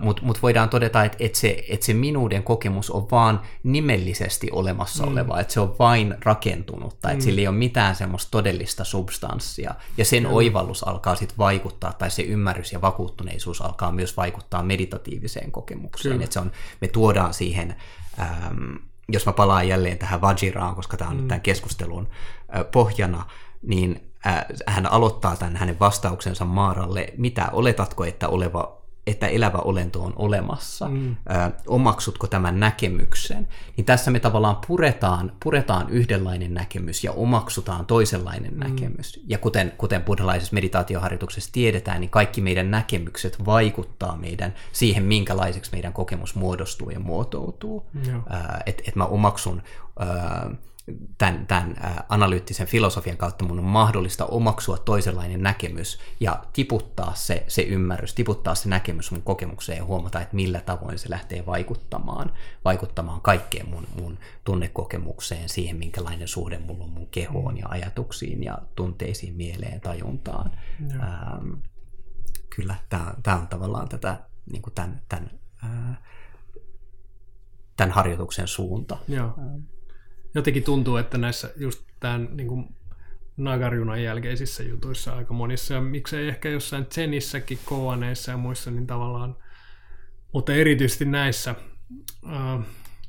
mutta mut voidaan todeta, että et se, et se minuuden kokemus on vaan nimellisesti olemassa mm. oleva, että se on vain rakentunutta, mm. että sillä ei ole mitään semmoista todellista substanssia, ja sen mm. oivallus alkaa sitten vaikuttaa, tai se ymmärrys ja vakuuttuneisuus alkaa myös vaikuttaa meditatiiviseen kokemukseen, että se on, me tuodaan siihen, äm, jos mä palaan jälleen tähän Vajiraan, koska tämä on mm. tämän keskustelun pohjana, niin hän aloittaa tämän hänen vastauksensa Maaralle, mitä oletatko, että oleva että elävä olento on olemassa, mm. ö, omaksutko tämän näkemyksen, niin tässä me tavallaan puretaan, puretaan yhdenlainen näkemys ja omaksutaan toisenlainen mm. näkemys. Ja kuten, kuten buddhalaisessa meditaatioharjoituksessa tiedetään, niin kaikki meidän näkemykset vaikuttaa meidän siihen, minkälaiseksi meidän kokemus muodostuu ja muotoutuu. Mm. Että et mä omaksun... Ö, tämän, tämän analyyttisen filosofian kautta mun on mahdollista omaksua toisenlainen näkemys ja tiputtaa se, se ymmärrys, tiputtaa se näkemys mun kokemukseen ja huomata, että millä tavoin se lähtee vaikuttamaan, vaikuttamaan kaikkeen mun, mun tunnekokemukseen, siihen minkälainen suhde mulla on mun kehoon ja ajatuksiin ja tunteisiin, mieleen, tajuntaan. Ähm, kyllä, tämä on tavallaan tätä niin kuin tämän, tämän ää, tämän harjoituksen suunta. Joo. Jotenkin tuntuu, että näissä just tämän niin kuin Nagarjunan jälkeisissä jutuissa aika monissa, ja miksei ehkä jossain Zenissäkin, Koaneissa ja muissa, niin tavallaan, mutta erityisesti näissä, äh,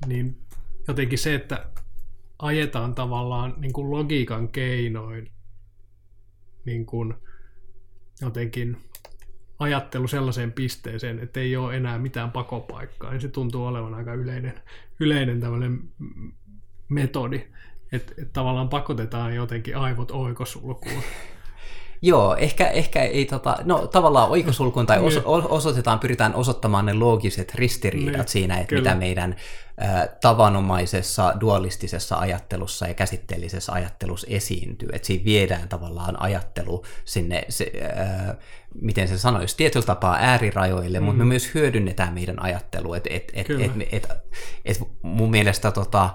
niin jotenkin se, että ajetaan tavallaan niin kuin logiikan keinoin niin kuin jotenkin ajattelu sellaiseen pisteeseen, että ei ole enää mitään pakopaikkaa, niin se tuntuu olevan aika yleinen, yleinen tämmöinen metodi, että, että tavallaan pakotetaan jotenkin aivot oikosulkuun. Joo, ehkä, ehkä ei tota, no tavallaan oikosulkuun tai niin. osoitetaan, pyritään osoittamaan ne loogiset ristiriidat niin, siinä, että kyllä. mitä meidän äh, tavanomaisessa dualistisessa ajattelussa ja käsitteellisessä ajattelussa esiintyy. Että siinä viedään tavallaan ajattelu sinne, se, äh, miten se sanoisi, tietyllä tapaa äärirajoille, mm. mutta me myös hyödynnetään meidän ajattelua. Et, et, et, et, et, et, et mun mielestä tota,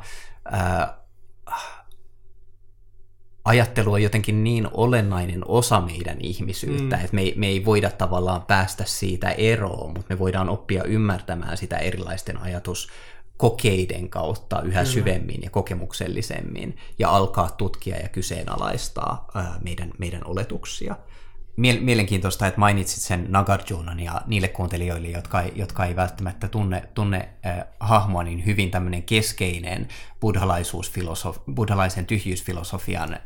ajattelu on jotenkin niin olennainen osa meidän ihmisyyttä, mm. että me, me ei voida tavallaan päästä siitä eroon, mutta me voidaan oppia ymmärtämään sitä erilaisten ajatuskokeiden kautta yhä Kyllä. syvemmin ja kokemuksellisemmin ja alkaa tutkia ja kyseenalaistaa ää, meidän, meidän oletuksia mielenkiintoista, että mainitsit sen Nagarjunan ja niille kuuntelijoille, jotka ei, jotka ei välttämättä tunne, tunne äh, hahmoa, niin hyvin tämmöinen keskeinen buddhalaisen tyhjyysfilosofian äh,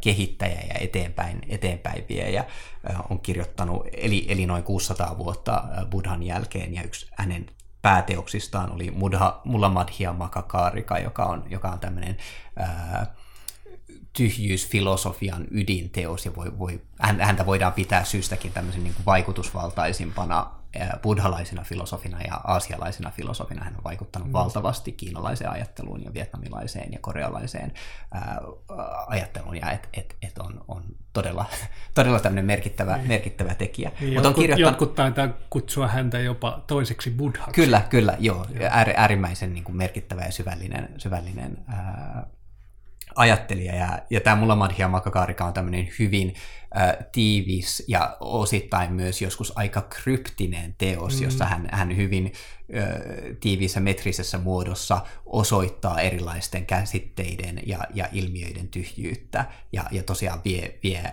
kehittäjä ja eteenpäin, eteenpäin viejä äh, on kirjoittanut, eli, eli noin 600 vuotta äh, buddhan jälkeen, ja yksi hänen pääteoksistaan oli Mudha, Mullamadhya Makakarika, joka on, joka on tämmöinen äh, tyhjyysfilosofian ydinteos, ja voi, voi, häntä voidaan pitää syystäkin tämmöisen niin kuin vaikutusvaltaisimpana buddhalaisena filosofina ja aasialaisena filosofina. Hän on vaikuttanut mm. valtavasti kiinalaiseen ajatteluun ja vietnamilaiseen ja korealaiseen ää, ajatteluun, ja et, et, et on, on todella, todella tämmöinen merkittävä, mm. merkittävä tekijä. Niin, jotkut, on kirjoittanut... jotkut taitaa kutsua häntä jopa toiseksi buddhaksi. Kyllä, kyllä, joo. joo. äärimmäisen niin kuin merkittävä ja syvällinen, syvällinen ää, ajattelija. Ja, ja tämä Mulla Madhya Makakarika on tämmöinen hyvin äh, tiivis ja osittain myös joskus aika kryptinen teos, mm. jossa hän, hän hyvin äh, tiiviissä metrisessä muodossa osoittaa erilaisten käsitteiden ja, ja ilmiöiden tyhjyyttä ja, ja tosiaan vie, vie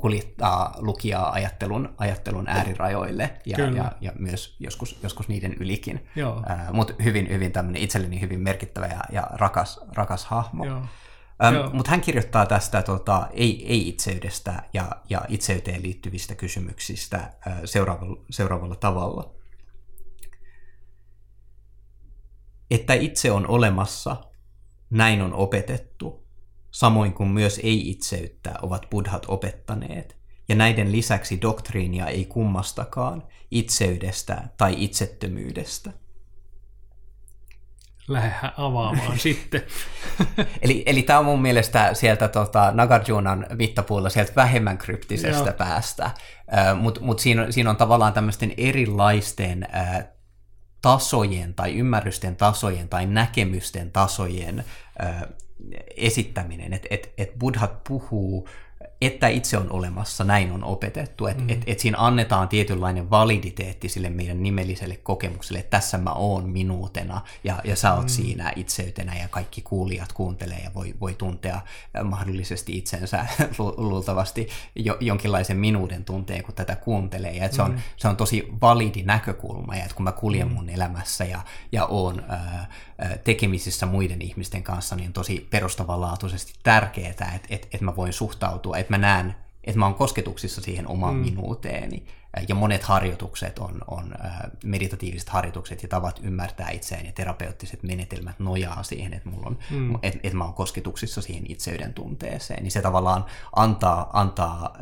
kuljettaa lukijaa ajattelun, ajattelun äärirajoille ja, ja, ja myös joskus, joskus niiden ylikin. Uh, Mutta hyvin, hyvin tämmöinen itselleni hyvin merkittävä ja, ja rakas, rakas hahmo. Um, Mutta hän kirjoittaa tästä tota, ei, ei-itseydestä ja, ja itseyteen liittyvistä kysymyksistä uh, seuraavalla, seuraavalla tavalla. Että itse on olemassa, näin on opetettu, samoin kuin myös ei-itseyttä ovat buddhat opettaneet, ja näiden lisäksi doktriinia ei kummastakaan, itseydestä tai itsettömyydestä. Lähdehän avaamaan sitten. eli, eli tämä on mun mielestä sieltä tota, Nagarjunan mittapuulla sieltä vähemmän kryptisestä Joo. päästä, mutta mut siinä, siinä on tavallaan tämmöisten erilaisten uh, tasojen tai ymmärrysten tasojen tai näkemysten tasojen uh, esittäminen, että et, et buddhat puhuu että itse on olemassa, näin on opetettu, että mm. et, et siinä annetaan tietynlainen validiteetti sille meidän nimelliselle kokemukselle, että tässä mä oon minuutena ja, ja sä oot mm. siinä itseytenä ja kaikki kuulijat kuuntelee ja voi, voi tuntea äh, mahdollisesti itsensä lu, luultavasti jo, jonkinlaisen minuuden tunteen, kun tätä kuuntelee ja se, on, mm. se on tosi validi näkökulma ja että kun mä kuljen mm. mun elämässä ja, ja oon ää, tekemisissä muiden ihmisten kanssa, niin on tosi perustavanlaatuisesti tärkeää, että, että, että mä voin suhtautua, että mä näen, että mä oon kosketuksissa siihen omaan mm. minuuteeni. Ja monet harjoitukset on, on meditatiiviset harjoitukset ja tavat ymmärtää itseään ja terapeuttiset menetelmät nojaa siihen, että, mulla on, mm. että, että mä oon kosketuksissa siihen itseyden tunteeseen. Niin se tavallaan antaa, antaa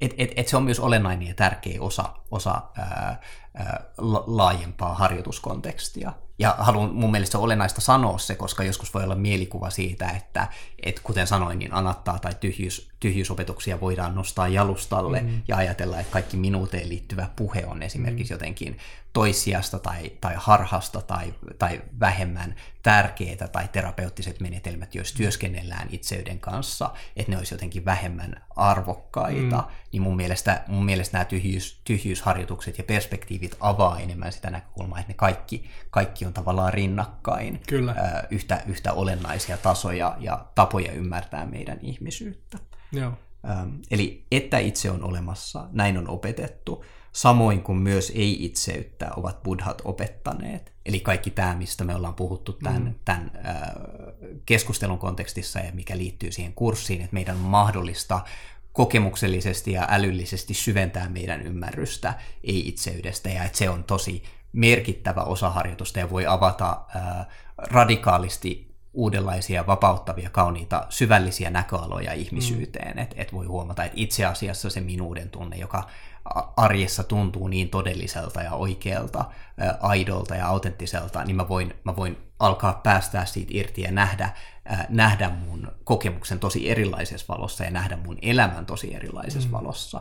että et, et se on myös olennainen ja tärkeä osa, osa ää, ää, laajempaa harjoituskontekstia. Ja haluan mun mielestä on olennaista sanoa se, koska joskus voi olla mielikuva siitä, että et kuten sanoin, niin anattaa tai tyhjyys, tyhjyysopetuksia voidaan nostaa jalustalle mm. ja ajatella, että kaikki minuuteen liittyvä puhe on esimerkiksi mm. jotenkin toissijasta tai, tai harhasta tai, tai vähemmän tärkeitä tai terapeuttiset menetelmät, joissa työskennellään itseyden kanssa, että ne olisi jotenkin vähemmän arvokkaita, mm. niin mun mielestä, mun mielestä nämä tyhjyys, tyhjyysharjoitukset ja perspektiivit perspektiivit avaa enemmän sitä näkökulmaa, että ne kaikki, kaikki on tavallaan rinnakkain Kyllä. Ää, yhtä, yhtä olennaisia tasoja ja tapoja ymmärtää meidän ihmisyyttä. Joo. Ähm, eli että itse on olemassa, näin on opetettu, samoin kuin myös ei-itseyttä ovat buddhat opettaneet. Eli kaikki tämä, mistä me ollaan puhuttu tämän, mm. tämän keskustelun kontekstissa ja mikä liittyy siihen kurssiin, että meidän on mahdollista kokemuksellisesti ja älyllisesti syventää meidän ymmärrystä ei-itseydestä ja että se on tosi merkittävä osa harjoitusta ja voi avata radikaalisti uudenlaisia, vapauttavia, kauniita, syvällisiä näköaloja ihmisyyteen. Mm. Että et voi huomata, että itse asiassa se minuuden tunne, joka arjessa tuntuu niin todelliselta ja oikealta, aidolta ja autenttiselta, niin mä voin, mä voin alkaa päästää siitä irti ja nähdä, nähdä mun kokemuksen tosi erilaisessa valossa ja nähdä mun elämän tosi erilaisessa mm. valossa.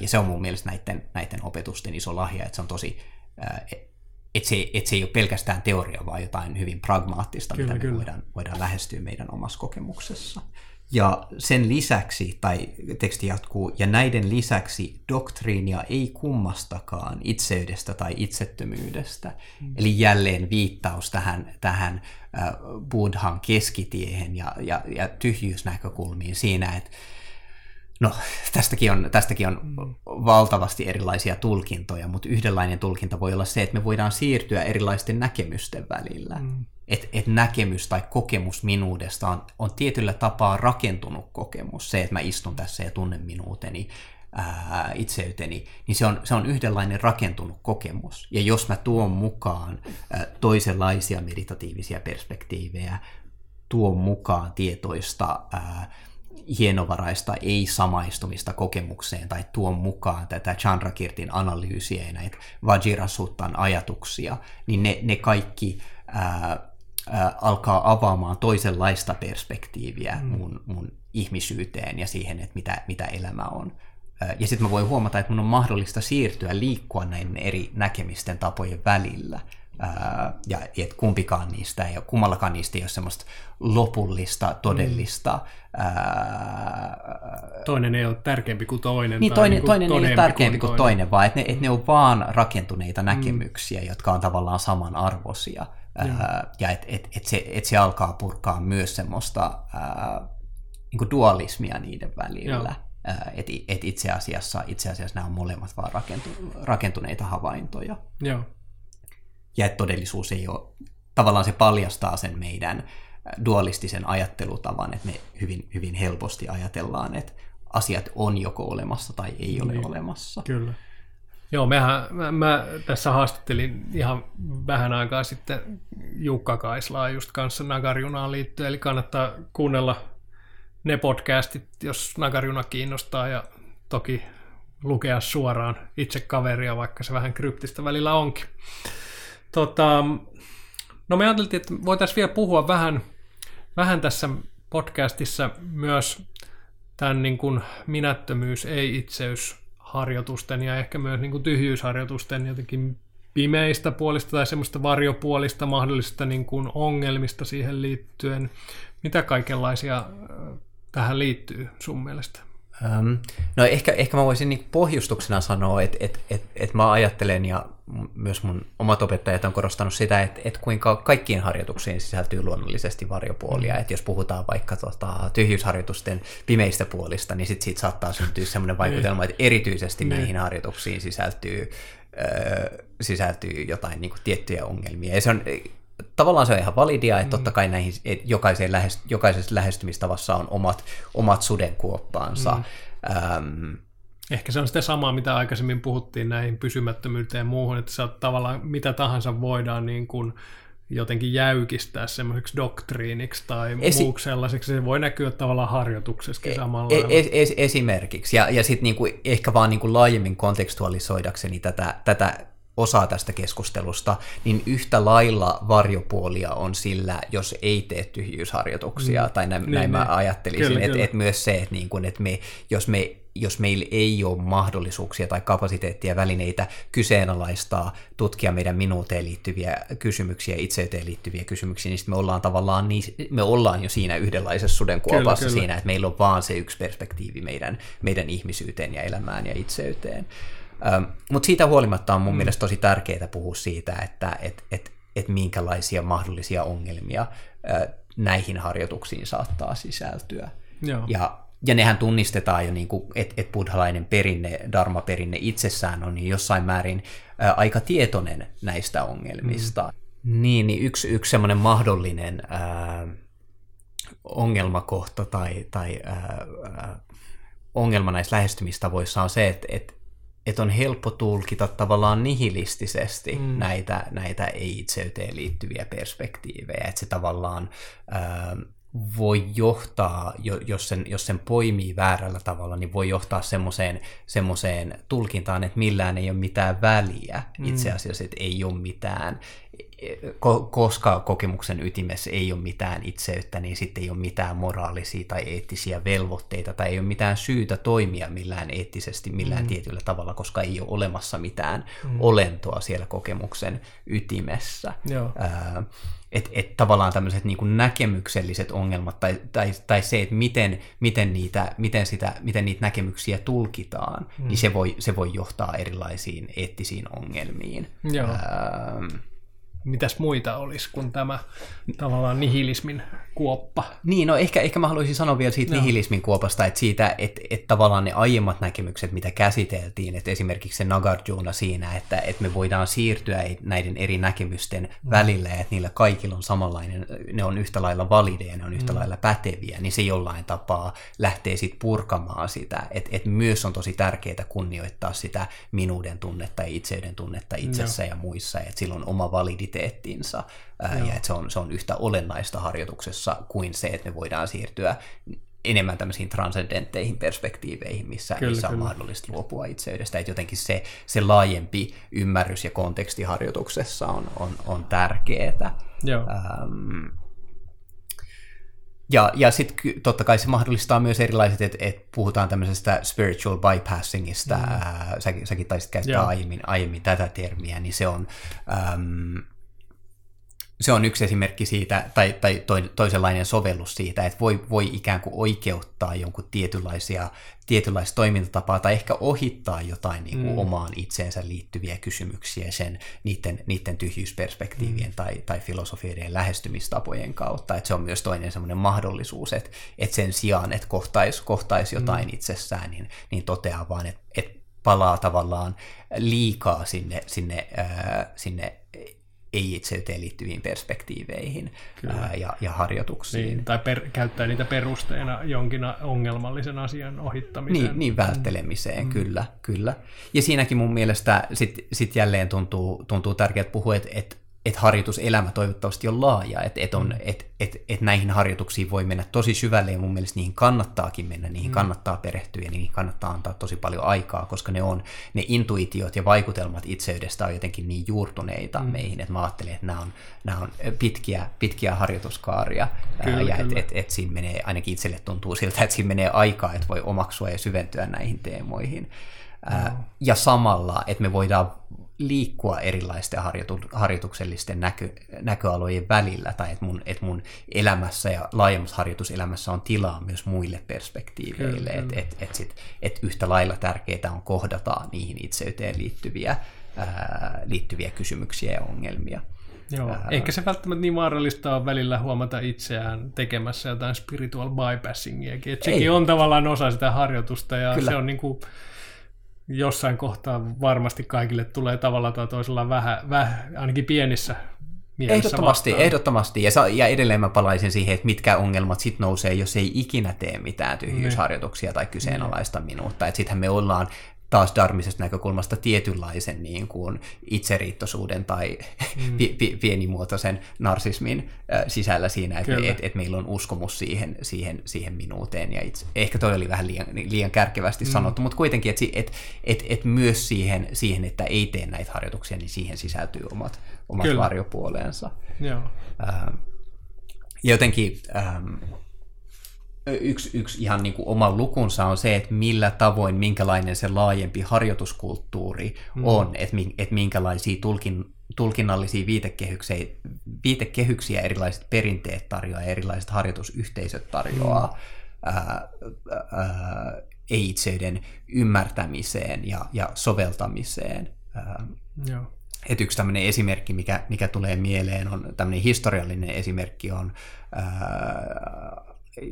Ja se on mun mielestä näiden, näiden opetusten iso lahja, että se on tosi että se, et se ei ole pelkästään teoria, vaan jotain hyvin pragmaattista, kyllä, mitä me voidaan, voidaan lähestyä meidän omassa kokemuksessa. Ja sen lisäksi, tai teksti jatkuu, ja näiden lisäksi doktriinia ei kummastakaan itseydestä tai itsettömyydestä. Mm. Eli jälleen viittaus tähän, tähän äh, Buddhan keskitiehen ja, ja, ja tyhjyysnäkökulmiin siinä, että No, tästäkin on, tästäkin on valtavasti erilaisia tulkintoja, mutta yhdenlainen tulkinta voi olla se, että me voidaan siirtyä erilaisten näkemysten välillä. Mm. Että et näkemys tai kokemus minuudesta on, on tietyllä tapaa rakentunut kokemus. Se, että mä istun tässä ja tunnen minuuteni, ää, itseyteni, niin se on, se on yhdenlainen rakentunut kokemus. Ja jos mä tuon mukaan ää, toisenlaisia meditatiivisia perspektiivejä, tuon mukaan tietoista ää, hienovaraista ei-samaistumista kokemukseen tai tuon mukaan tätä Chandrakirtin analyysiä ja näitä Vajirasuttan ajatuksia, niin ne, ne kaikki ää, ää, alkaa avaamaan toisenlaista perspektiiviä mm. mun, mun ihmisyyteen ja siihen, että mitä, mitä elämä on. Ja sitten mä voin huomata, että mun on mahdollista siirtyä, liikkua näiden eri näkemisten tapojen välillä – ja et kumpikaan niistä ei ole, kummallakaan niistä ei ole semmoista lopullista, todellista. Mm. Ää, toinen ei ole tärkeämpi kuin toinen. Niin, toinen, niin kuin toinen ei ole tärkeämpi kuin toinen, toinen vaan että ne, et ne on vaan rakentuneita mm. näkemyksiä, mm. jotka on tavallaan samanarvoisia. Ää, ja että et, et se, et se alkaa purkaa myös semmoista ää, niin kuin dualismia niiden välillä. Että et itse, asiassa, itse asiassa nämä on molemmat vaan rakentu, rakentuneita havaintoja. Joo ja että todellisuus ei ole, tavallaan se paljastaa sen meidän dualistisen ajattelutavan, että me hyvin, hyvin helposti ajatellaan, että asiat on joko olemassa tai ei ole niin, olemassa. Kyllä. Joo, mehän, mä, mä tässä haastattelin ihan vähän aikaa sitten Jukka Kaislaa just kanssa Nagarjunaan liittyen, eli kannattaa kuunnella ne podcastit, jos Nagarjuna kiinnostaa, ja toki lukea suoraan itse kaveria, vaikka se vähän kryptistä välillä onkin. Tota, no me ajateltiin, että voitaisiin vielä puhua vähän, vähän tässä podcastissa myös tämän niin kuin minättömyys, ei-itseys harjoitusten ja ehkä myös niin kuin tyhjyysharjoitusten jotenkin pimeistä puolista tai semmoista varjopuolista mahdollisista niin kuin ongelmista siihen liittyen. Mitä kaikenlaisia tähän liittyy sun mielestä? Um, no ehkä, ehkä mä voisin niin pohjustuksena sanoa, että et, et, et mä ajattelen ja myös mun omat opettajat on korostanut sitä, että, että kuinka kaikkiin harjoituksiin sisältyy luonnollisesti varjopuolia. Mm. Että jos puhutaan vaikka tota, tyhjyysharjoitusten pimeistä puolista, niin sit siitä saattaa syntyä sellainen vaikutelma, että erityisesti mm. näihin harjoituksiin sisältyy, ö, sisältyy jotain niin kuin, tiettyjä ongelmia. Ja se on tavallaan se on ihan validia, että totta kai näihin, että jokaiseen lähest, jokaisessa lähestymistavassa on omat, omat sudenkuoppaansa. Mm. Ähm, Ehkä se on sitä samaa, mitä aikaisemmin puhuttiin näihin pysymättömyyteen ja muuhun, että se tavallaan mitä tahansa voidaan niin kuin jotenkin jäykistää semmoiseksi doktriiniksi tai Esi- muuksi sellaiseksi. Se voi näkyä tavallaan harjoituksessakin e- samalla e- e- es- Esimerkiksi. Ja, ja sitten niinku, ehkä vaan niinku laajemmin kontekstualisoidakseni tätä, tätä osaa tästä keskustelusta, niin yhtä lailla varjopuolia on sillä, jos ei tee tyhjyysharjoituksia, mm. tai näin, niin, näin niin. mä ajattelisin, että et myös se, että niin kun, et me, jos me jos meillä ei ole mahdollisuuksia tai kapasiteettia välineitä kyseenalaistaa, tutkia meidän minuuteen liittyviä kysymyksiä, itseyteen liittyviä kysymyksiä, niin me ollaan tavallaan niin, me ollaan jo siinä yhdenlaisessa sudenkuopassa siinä, että meillä on vaan se yksi perspektiivi meidän, meidän ihmisyyteen ja elämään ja itseyteen. Mutta siitä huolimatta on mun mm. mielestä tosi tärkeää puhua siitä, että et, et, et minkälaisia mahdollisia ongelmia näihin harjoituksiin saattaa sisältyä. Joo. Ja, ja nehän tunnistetaan jo, niin että et buddhalainen perinne, dharma-perinne itsessään on niin jossain määrin ää, aika tietoinen näistä ongelmista. Mm. Niin, niin yksi, yksi semmoinen mahdollinen ää, ongelmakohta tai, tai ää, ongelma näissä lähestymistavoissa on se, että, että että on helppo tulkita tavallaan nihilistisesti mm. näitä, näitä ei-itseyteen liittyviä perspektiivejä, että se tavallaan ää, voi johtaa, jos sen, jos sen poimii väärällä tavalla, niin voi johtaa semmoiseen, semmoiseen tulkintaan, että millään ei ole mitään väliä. Mm. Itse asiassa, että ei ole mitään, koska kokemuksen ytimessä ei ole mitään itseyttä, niin sitten ei ole mitään moraalisia tai eettisiä velvoitteita tai ei ole mitään syytä toimia millään eettisesti millään mm. tietyllä tavalla, koska ei ole olemassa mitään mm. olentoa siellä kokemuksen ytimessä. Joo. että et tavallaan tämmöiset niinku näkemykselliset ongelmat tai, tai, tai se, että miten, miten, niitä, miten, sitä, miten niitä näkemyksiä tulkitaan, mm. niin se voi, se voi johtaa erilaisiin eettisiin ongelmiin. Joo. Ää, mitäs muita olisi kuin tämä tavallaan nihilismin kuoppa. Niin, no ehkä, ehkä mä haluaisin sanoa vielä siitä no. nihilismin kuopasta, että siitä, että, että tavallaan ne aiemmat näkemykset, mitä käsiteltiin, että esimerkiksi se Nagarjuna siinä, että, että me voidaan siirtyä näiden eri näkemysten mm. välillä, että niillä kaikilla on samanlainen, ne on yhtä lailla valideja, ne on yhtä mm. lailla päteviä, niin se jollain tapaa lähtee sitten purkamaan sitä, että, että myös on tosi tärkeää kunnioittaa sitä minuuden tunnetta ja itseyden tunnetta itsessä no. ja muissa, että sillä on oma validiteettinsa ää, ja että se on, se on yhtä olennaista harjoituksessa kuin se, että me voidaan siirtyä enemmän tämmöisiin transcendentteihin perspektiiveihin, missä, kyllä, missä on kyllä. mahdollista luopua itseydestä. Että jotenkin se, se laajempi ymmärrys ja konteksti harjoituksessa on, on, on tärkeää. Joo. Ähm, ja, ja sitten totta kai se mahdollistaa myös erilaiset, että et puhutaan tämmöisestä spiritual bypassingista, mm. ää, säkin, säkin taisit käyttää aiemmin, aiemmin tätä termiä, niin se on... Ähm, se on yksi esimerkki siitä, tai, tai toisenlainen sovellus siitä, että voi, voi ikään kuin oikeuttaa jonkun tietynlaisia, tietynlaista toimintatapaa tai ehkä ohittaa jotain niin kuin mm. omaan itseensä liittyviä kysymyksiä sen niiden, niiden tyhjyysperspektiivien mm. tai, tai filosofioiden lähestymistapojen kautta. Että se on myös toinen semmoinen mahdollisuus, että, että sen sijaan, että kohtaisi kohtais jotain mm. itsessään, niin, niin toteaa vaan, että, että palaa tavallaan liikaa sinne, sinne, äh, sinne ei-itseyteen liittyviin perspektiiveihin ää, ja, ja harjoituksiin. Niin, tai per, käyttää niitä perusteena jonkin ongelmallisen asian ohittamiseen. Niin, niin välttelemiseen, mm. kyllä, kyllä. Ja siinäkin mun mielestä sit, sit jälleen tuntuu, tuntuu tärkeää puhua, että et että harjoituselämä toivottavasti on laaja, että et on, et, et, et näihin harjoituksiin voi mennä tosi syvälle ja mun mielestä niihin kannattaakin mennä, niihin mm. kannattaa perehtyä ja niihin kannattaa antaa tosi paljon aikaa, koska ne on, ne intuitiot ja vaikutelmat itseydestä on jotenkin niin juurtuneita mm. meihin, että mä ajattelen, että nämä on, nämä on pitkiä, pitkiä harjoituskaaria kyllä, ja että et, et siinä menee, ainakin itselle tuntuu siltä, että siinä menee aikaa, että voi omaksua ja syventyä näihin teemoihin. Mm. Ja samalla, että me voidaan liikkua erilaisten harjoitu, harjoituksellisten näkö, näköalojen välillä, tai että mun, et mun elämässä ja laajemmassa harjoituselämässä on tilaa myös muille perspektiiveille, että et, et sit, et yhtä lailla tärkeää on kohdata niihin itseyteen liittyviä, ää, liittyviä kysymyksiä ja ongelmia. Joo, ää, eikä se välttämättä niin vaarallista ole välillä huomata itseään tekemässä jotain spiritual bypassingiakin, että sekin ei. on tavallaan osa sitä harjoitusta, ja Kyllä. se on niin kuin, jossain kohtaa varmasti kaikille tulee tavalla tai toisella vähän, vähän ainakin pienissä Ehdottomasti, vastaan. ehdottomasti. Ja, ja edelleen mä palaisin siihen, että mitkä ongelmat sit nousee, jos ei ikinä tee mitään tyhjyysharjoituksia tai kyseenalaista minuutta. Että sittenhän me ollaan taas darmisesta näkökulmasta tietynlaisen niin kuin itseriittoisuuden tai mm. pienimuotoisen narsismin äh, sisällä siinä, että me, et, et meillä on uskomus siihen, siihen, siihen minuuteen. Ja itse, ehkä toi oli vähän liian, liian kärkevästi mm. sanottu, mutta kuitenkin, että et, et, et myös siihen, siihen, että ei tee näitä harjoituksia, niin siihen sisältyy omat, omat varjopuoleensa. Joo. Ähm, jotenkin... Ähm, yksi, yksi ihan niin kuin oma lukunsa on se, että millä tavoin, minkälainen se laajempi harjoituskulttuuri mm. on, että, että minkälaisia tulkin, tulkinnallisia viitekehyksiä, viitekehyksiä erilaiset perinteet tarjoaa ja erilaiset harjoitusyhteisöt tarjoaa. Mm. Ää, ää, ei-itseyden ymmärtämiseen ja, ja soveltamiseen. Joo. Et yksi tämmöinen esimerkki, mikä, mikä tulee mieleen, on tämmöinen historiallinen esimerkki, on ää,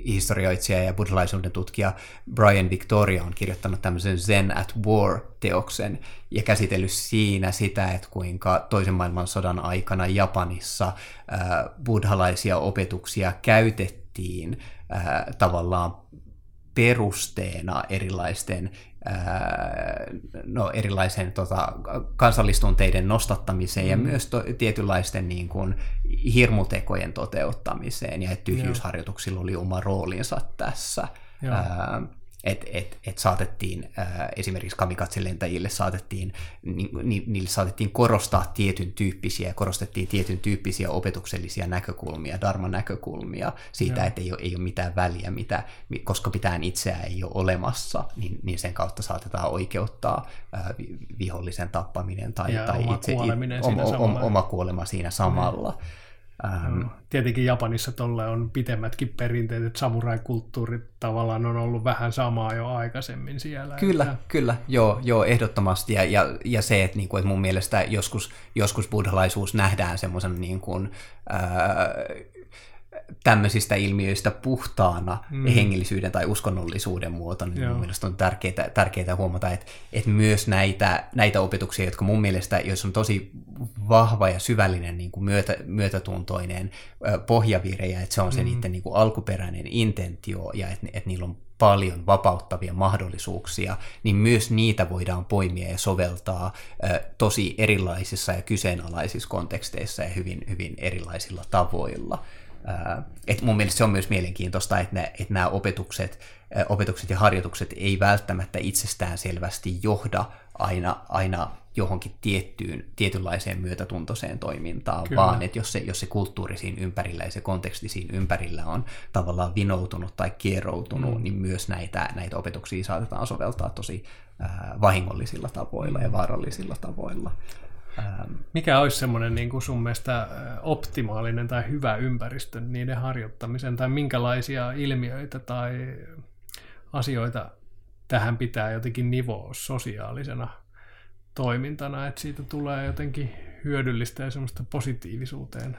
historioitsija ja buddhalaisuuden tutkija Brian Victoria on kirjoittanut tämmöisen Zen at War-teoksen ja käsitellyt siinä sitä, että kuinka toisen maailmansodan aikana Japanissa buddhalaisia opetuksia käytettiin tavallaan perusteena erilaisten no, erilaisen tota, kansallistunteiden nostattamiseen mm. ja myös to, tietynlaisten niin kuin, hirmutekojen toteuttamiseen ja että tyhjyysharjoituksilla oli oma roolinsa tässä. Ää, että et, et saatettiin ää, esimerkiksi kamikatselentäjille saatettiin, ni, ni, niille saatettiin korostaa tietyn tyyppisiä, korostettiin tietyn tyyppisiä opetuksellisia näkökulmia, dharma-näkökulmia siitä, että ei ole, ei ole mitään väliä, mitä, koska pitään itseään ei ole olemassa, niin, niin sen kautta saatetaan oikeuttaa ää, vihollisen tappaminen tai, ja tai oma itse, kuoleminen oma, siinä oma, samalla. oma kuolema siinä samalla. Mm. Ähm, Tietenkin Japanissa tolle on pitemmätkin perinteet, että samurai-kulttuuri tavallaan on ollut vähän samaa jo aikaisemmin siellä. Kyllä, että... kyllä, joo, joo ehdottomasti. Ja, ja, ja se, että, niin kuin, että mun mielestä joskus, joskus buddhalaisuus nähdään semmoisen niin kuin, ää, tämmöisistä ilmiöistä puhtaana mm. hengellisyyden tai uskonnollisuuden muotona, niin Joo. mun mielestä on tärkeää, tärkeää huomata, että, että myös näitä, näitä opetuksia, jotka mun mielestä, jos on tosi vahva ja syvällinen niin kuin myötä, myötätuntoinen pohjavire, ja että se on se mm. niiden niin kuin alkuperäinen intentio, ja että, että niillä on paljon vapauttavia mahdollisuuksia, niin myös niitä voidaan poimia ja soveltaa ö, tosi erilaisissa ja kyseenalaisissa konteksteissa ja hyvin, hyvin erilaisilla tavoilla. Et mun mielestä se on myös mielenkiintoista, että, ne, että nämä opetukset, opetukset ja harjoitukset ei välttämättä itsestään selvästi johda aina, aina johonkin tiettyyn, tietynlaiseen myötätuntoiseen toimintaan, Kyllä. vaan että jos se, jos se kulttuuri siinä ympärillä ja se konteksti siinä ympärillä on tavallaan vinoutunut tai kieroutunut, mm. niin myös näitä, näitä opetuksia saatetaan soveltaa tosi äh, vahingollisilla tavoilla ja vaarallisilla tavoilla. Ähm, Mikä olisi semmoinen niin kuin sun mielestä optimaalinen tai hyvä ympäristö niiden harjoittamisen, tai minkälaisia ilmiöitä tai asioita tähän pitää jotenkin nivoa sosiaalisena toimintana, että siitä tulee jotenkin hyödyllistä ja semmoista positiivisuuteen?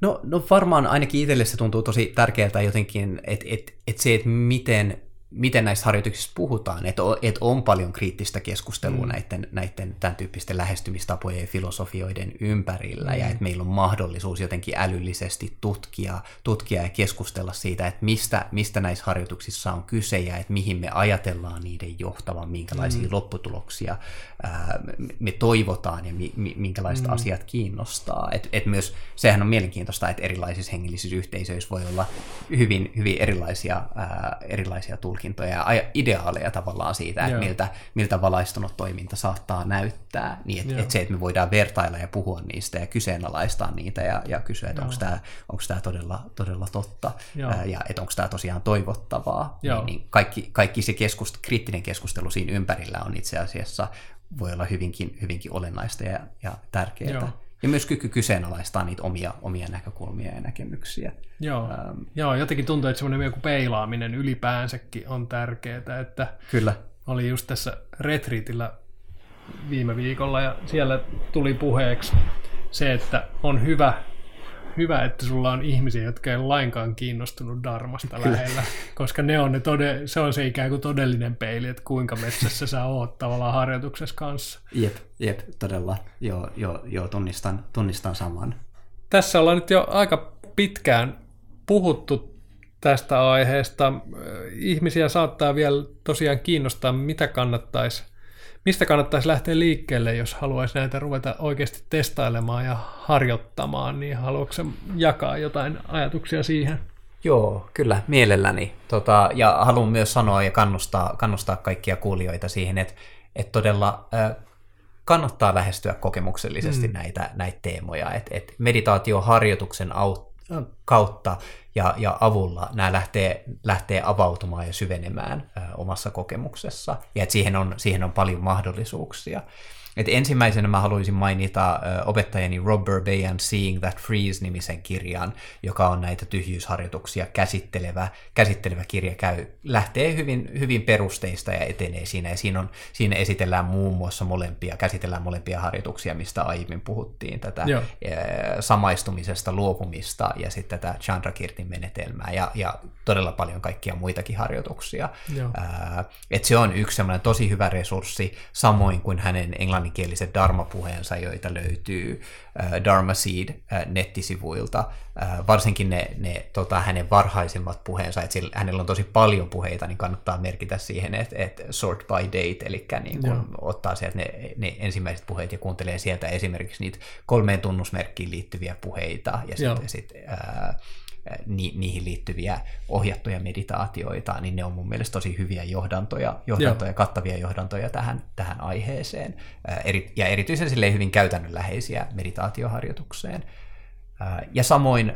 No, no varmaan ainakin itselle se tuntuu tosi tärkeältä jotenkin, että et, et se, että miten miten näissä harjoituksissa puhutaan, että on, että on paljon kriittistä keskustelua mm. näiden, näiden tämän tyyppisten lähestymistapojen ja filosofioiden ympärillä, mm. ja että meillä on mahdollisuus jotenkin älyllisesti tutkia, tutkia ja keskustella siitä, että mistä, mistä näissä harjoituksissa on kyse, ja että mihin me ajatellaan niiden johtavan, minkälaisia mm. lopputuloksia ää, me toivotaan, ja mi, mi, minkälaiset mm. asiat kiinnostaa. Et, et myös, sehän on mielenkiintoista, että erilaisissa hengellisissä yhteisöissä voi olla hyvin, hyvin erilaisia, ää, erilaisia tulkintoja tulkintoja ja ideaaleja tavallaan siitä, että miltä, miltä valaistunut toiminta saattaa näyttää, niin että et se, että me voidaan vertailla ja puhua niistä ja kyseenalaistaa niitä ja, ja kysyä, että onko tämä onko tämä todella, todella totta Ää, ja että onko tämä tosiaan toivottavaa, niin, niin kaikki, kaikki se keskust, kriittinen keskustelu siinä ympärillä on itse asiassa voi olla hyvinkin, hyvinkin olennaista ja, ja tärkeää. Joo. Ja myös kyky kyseenalaistaa niitä omia, omia näkökulmia ja näkemyksiä. Joo, ähm. Joo jotenkin tuntuu, että semmoinen joku peilaaminen ylipäänsäkin on tärkeää. Että Kyllä. Oli just tässä retriitillä viime viikolla ja siellä tuli puheeksi se, että on hyvä hyvä, että sulla on ihmisiä, jotka ei ole lainkaan kiinnostunut Darmasta lähellä, koska ne on ne tode, se on se ikään kuin todellinen peili, että kuinka metsässä sä oot tavallaan harjoituksessa kanssa. Jep, jep, todella. Joo, joo, joo tunnistan, tunnistan saman. Tässä ollaan nyt jo aika pitkään puhuttu tästä aiheesta. Ihmisiä saattaa vielä tosiaan kiinnostaa, mitä kannattaisi mistä kannattaisi lähteä liikkeelle, jos haluaisi näitä ruveta oikeasti testailemaan ja harjoittamaan, niin haluatko jakaa jotain ajatuksia siihen? Joo, kyllä, mielelläni. Tota, ja haluan myös sanoa ja kannustaa, kannustaa kaikkia kuulijoita siihen, että, että todella äh, kannattaa lähestyä kokemuksellisesti mm. näitä, näitä teemoja. Et, et meditaatioharjoituksen aut, kautta ja, ja avulla nämä lähtee, lähtee avautumaan ja syvenemään ö, omassa kokemuksessa, ja että siihen on, siihen on paljon mahdollisuuksia. Et ensimmäisenä mä haluaisin mainita opettajani Rob Burbayan Seeing That Freeze-nimisen kirjan, joka on näitä tyhjyysharjoituksia käsittelevä, käsittelevä kirja. Käy, lähtee hyvin, hyvin perusteista ja etenee siinä. Ja siinä, on, siinä esitellään muun muassa molempia, käsitellään molempia harjoituksia, mistä aiemmin puhuttiin, tätä Joo. samaistumisesta, luopumista ja sitten tätä Chandrakirtin menetelmää ja, ja todella paljon kaikkia muitakin harjoituksia. Ää, et se on yksi semmoinen tosi hyvä resurssi, samoin kuin hänen englanninkieliset Dharma-puheensa, joita löytyy äh, Dharma Seed äh, nettisivuilta, äh, varsinkin ne, ne tota, hänen varhaisimmat puheensa, että sillä, hänellä on tosi paljon puheita, niin kannattaa merkitä siihen, että, että sort by date, eli niin kun ottaa sieltä ne, ne ensimmäiset puheet ja kuuntelee sieltä esimerkiksi niitä kolmeen tunnusmerkkiin liittyviä puheita, ja sitten sit, äh, ni, niihin liittyviä ohjattuja meditaatioita, niin ne on mun mielestä tosi hyviä johdantoja, johdantoja kattavia johdantoja tähän, tähän aiheeseen, ja erityisen hyvin käytännönläheisiä meditaatioharjoitukseen. Ja samoin,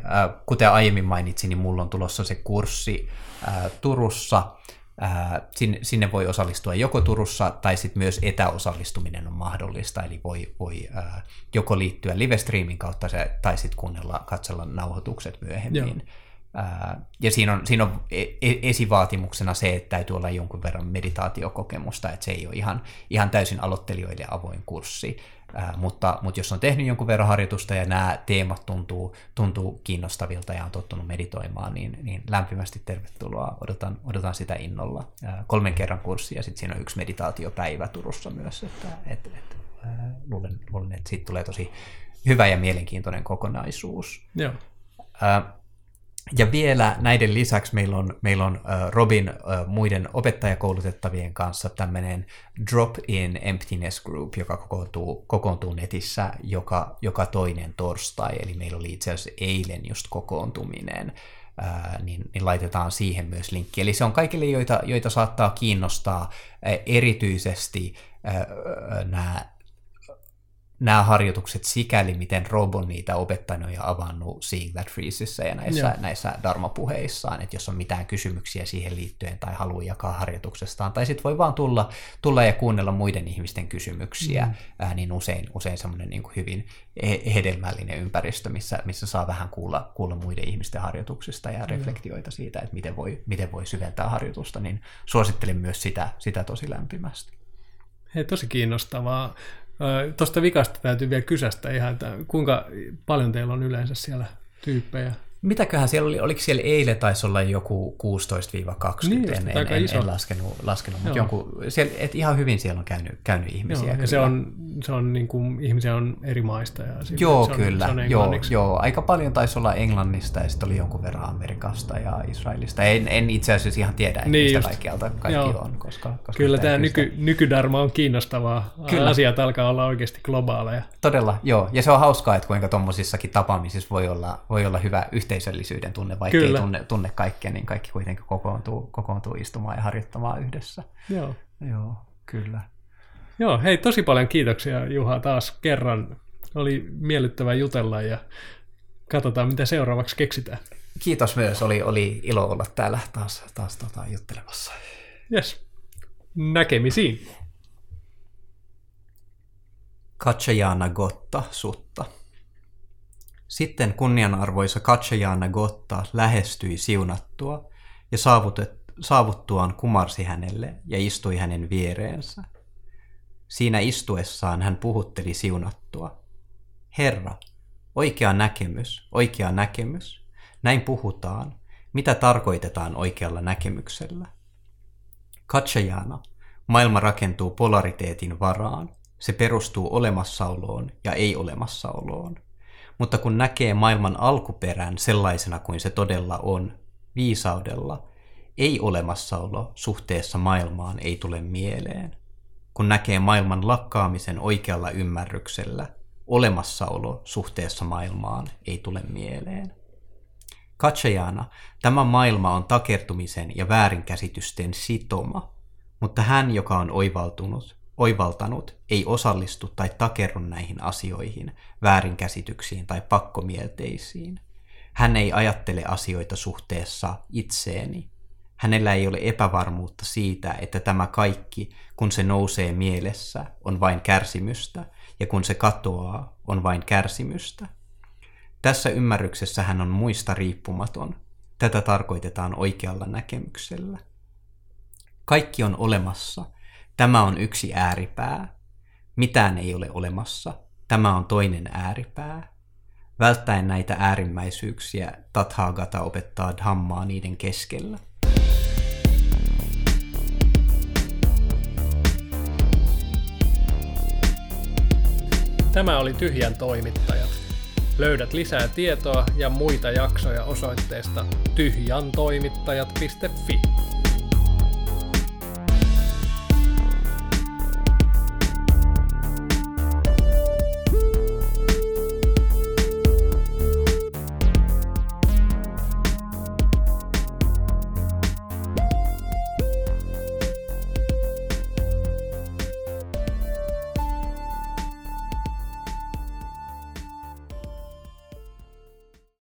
kuten aiemmin mainitsin, niin mulla on tulossa se kurssi Turussa, sinne, sinne voi osallistua joko Turussa tai sitten myös etäosallistuminen on mahdollista, eli voi, voi joko liittyä livestreamin kautta se, tai sitten kuunnella, katsella nauhoitukset myöhemmin. Joo. Ja siinä on, siinä on e, e, esivaatimuksena se, että täytyy olla jonkun verran meditaatiokokemusta, että se ei ole ihan, ihan täysin aloittelijoille avoin kurssi. Ää, mutta, mutta jos on tehnyt jonkun verran harjoitusta ja nämä teemat tuntuu, tuntuu kiinnostavilta ja on tottunut meditoimaan, niin, niin lämpimästi tervetuloa. Odotan, odotan sitä innolla. Ää, kolmen kerran kurssi ja sitten siinä on yksi meditaatiopäivä Turussa myös. Että, et, et, ää, luulen, luulen, että siitä tulee tosi hyvä ja mielenkiintoinen kokonaisuus. Joo. Ää, ja vielä näiden lisäksi meillä on, meillä on Robin muiden opettajakoulutettavien kanssa tämmöinen Drop-in Emptiness Group, joka kokoontuu, kokoontuu netissä joka, joka toinen torstai, eli meillä oli itse asiassa eilen just kokoontuminen, niin, niin laitetaan siihen myös linkki. Eli se on kaikille, joita, joita saattaa kiinnostaa erityisesti nämä nämä harjoitukset sikäli, miten Rob on niitä opettanut ja avannut Seeing That Freezessä ja näissä, Joo. näissä Dharma-puheissaan, että jos on mitään kysymyksiä siihen liittyen tai haluaa jakaa harjoituksestaan, tai sitten voi vaan tulla, tulla ja kuunnella muiden ihmisten kysymyksiä, mm. niin usein, usein semmoinen niin kuin hyvin hedelmällinen ympäristö, missä, missä saa vähän kuulla, kuulla muiden ihmisten harjoituksista ja reflektioita siitä, että miten voi, miten voi syventää harjoitusta, niin suosittelen myös sitä, sitä tosi lämpimästi. Hei, tosi kiinnostavaa. Tuosta vikasta täytyy vielä kysästä ihan, että kuinka paljon teillä on yleensä siellä tyyppejä? Mitäköhän siellä oli, oliko siellä eilen taisi olla joku 16-20, niin, en, en, en, en, laskenut, laskenut mutta jonkun, siellä, et ihan hyvin siellä on käynyt, käynyt ihmisiä. Joo, ja se on, se on niin kuin, ihmisiä on eri maista. Ja sille, joo, se on, kyllä, se on joo, joo, aika paljon taisi olla Englannista ja sitten oli jonkun verran Amerikasta ja Israelista. En, en itse asiassa ihan tiedä, niin mistä just. kaikkialta kaikki joo. on. Koska, koska kyllä tämä nyky, nykydarma on kiinnostavaa. Kyllä. Asiat alkaa olla oikeasti globaaleja. Todella, joo. Ja se on hauskaa, että kuinka tuommoisissakin tapaamisissa voi olla, voi olla hyvä yhteys yhteisöllisyyden tunne, vaikka Kyllä. ei tunne, tunne kaikkea, niin kaikki kuitenkin kokoontuu, kokoontuu istumaan ja harjoittamaan yhdessä. Joo. Joo, kyllä. Joo, hei tosi paljon kiitoksia Juha taas kerran. Oli miellyttävää jutella ja katsotaan mitä seuraavaksi keksitään. Kiitos myös, oli, oli ilo olla täällä taas, taas tota, juttelemassa. Yes. Näkemisiin. Katsajana Gotta sutta. Sitten kunnianarvoisa Katsajana Gotta lähestyi siunattua ja saavuttuaan kumarsi hänelle ja istui hänen viereensä. Siinä istuessaan hän puhutteli siunattua. Herra, oikea näkemys, oikea näkemys. Näin puhutaan. Mitä tarkoitetaan oikealla näkemyksellä? Katsajana, maailma rakentuu polariteetin varaan. Se perustuu olemassaoloon ja ei-olemassaoloon mutta kun näkee maailman alkuperän sellaisena kuin se todella on, viisaudella, ei olemassaolo suhteessa maailmaan ei tule mieleen. Kun näkee maailman lakkaamisen oikealla ymmärryksellä, olemassaolo suhteessa maailmaan ei tule mieleen. Katsojana, tämä maailma on takertumisen ja väärinkäsitysten sitoma, mutta hän, joka on oivaltunut, oivaltanut ei osallistu tai takerru näihin asioihin, väärinkäsityksiin tai pakkomielteisiin. Hän ei ajattele asioita suhteessa itseeni. Hänellä ei ole epävarmuutta siitä, että tämä kaikki, kun se nousee mielessä, on vain kärsimystä, ja kun se katoaa, on vain kärsimystä. Tässä ymmärryksessä hän on muista riippumaton. Tätä tarkoitetaan oikealla näkemyksellä. Kaikki on olemassa. Tämä on yksi ääripää. Mitään ei ole olemassa. Tämä on toinen ääripää. Välttäen näitä äärimmäisyyksiä Tathagata opettaa Dhammaa niiden keskellä. Tämä oli Tyhjän toimittajat. Löydät lisää tietoa ja muita jaksoja osoitteesta tyhjantoimittajat.fi.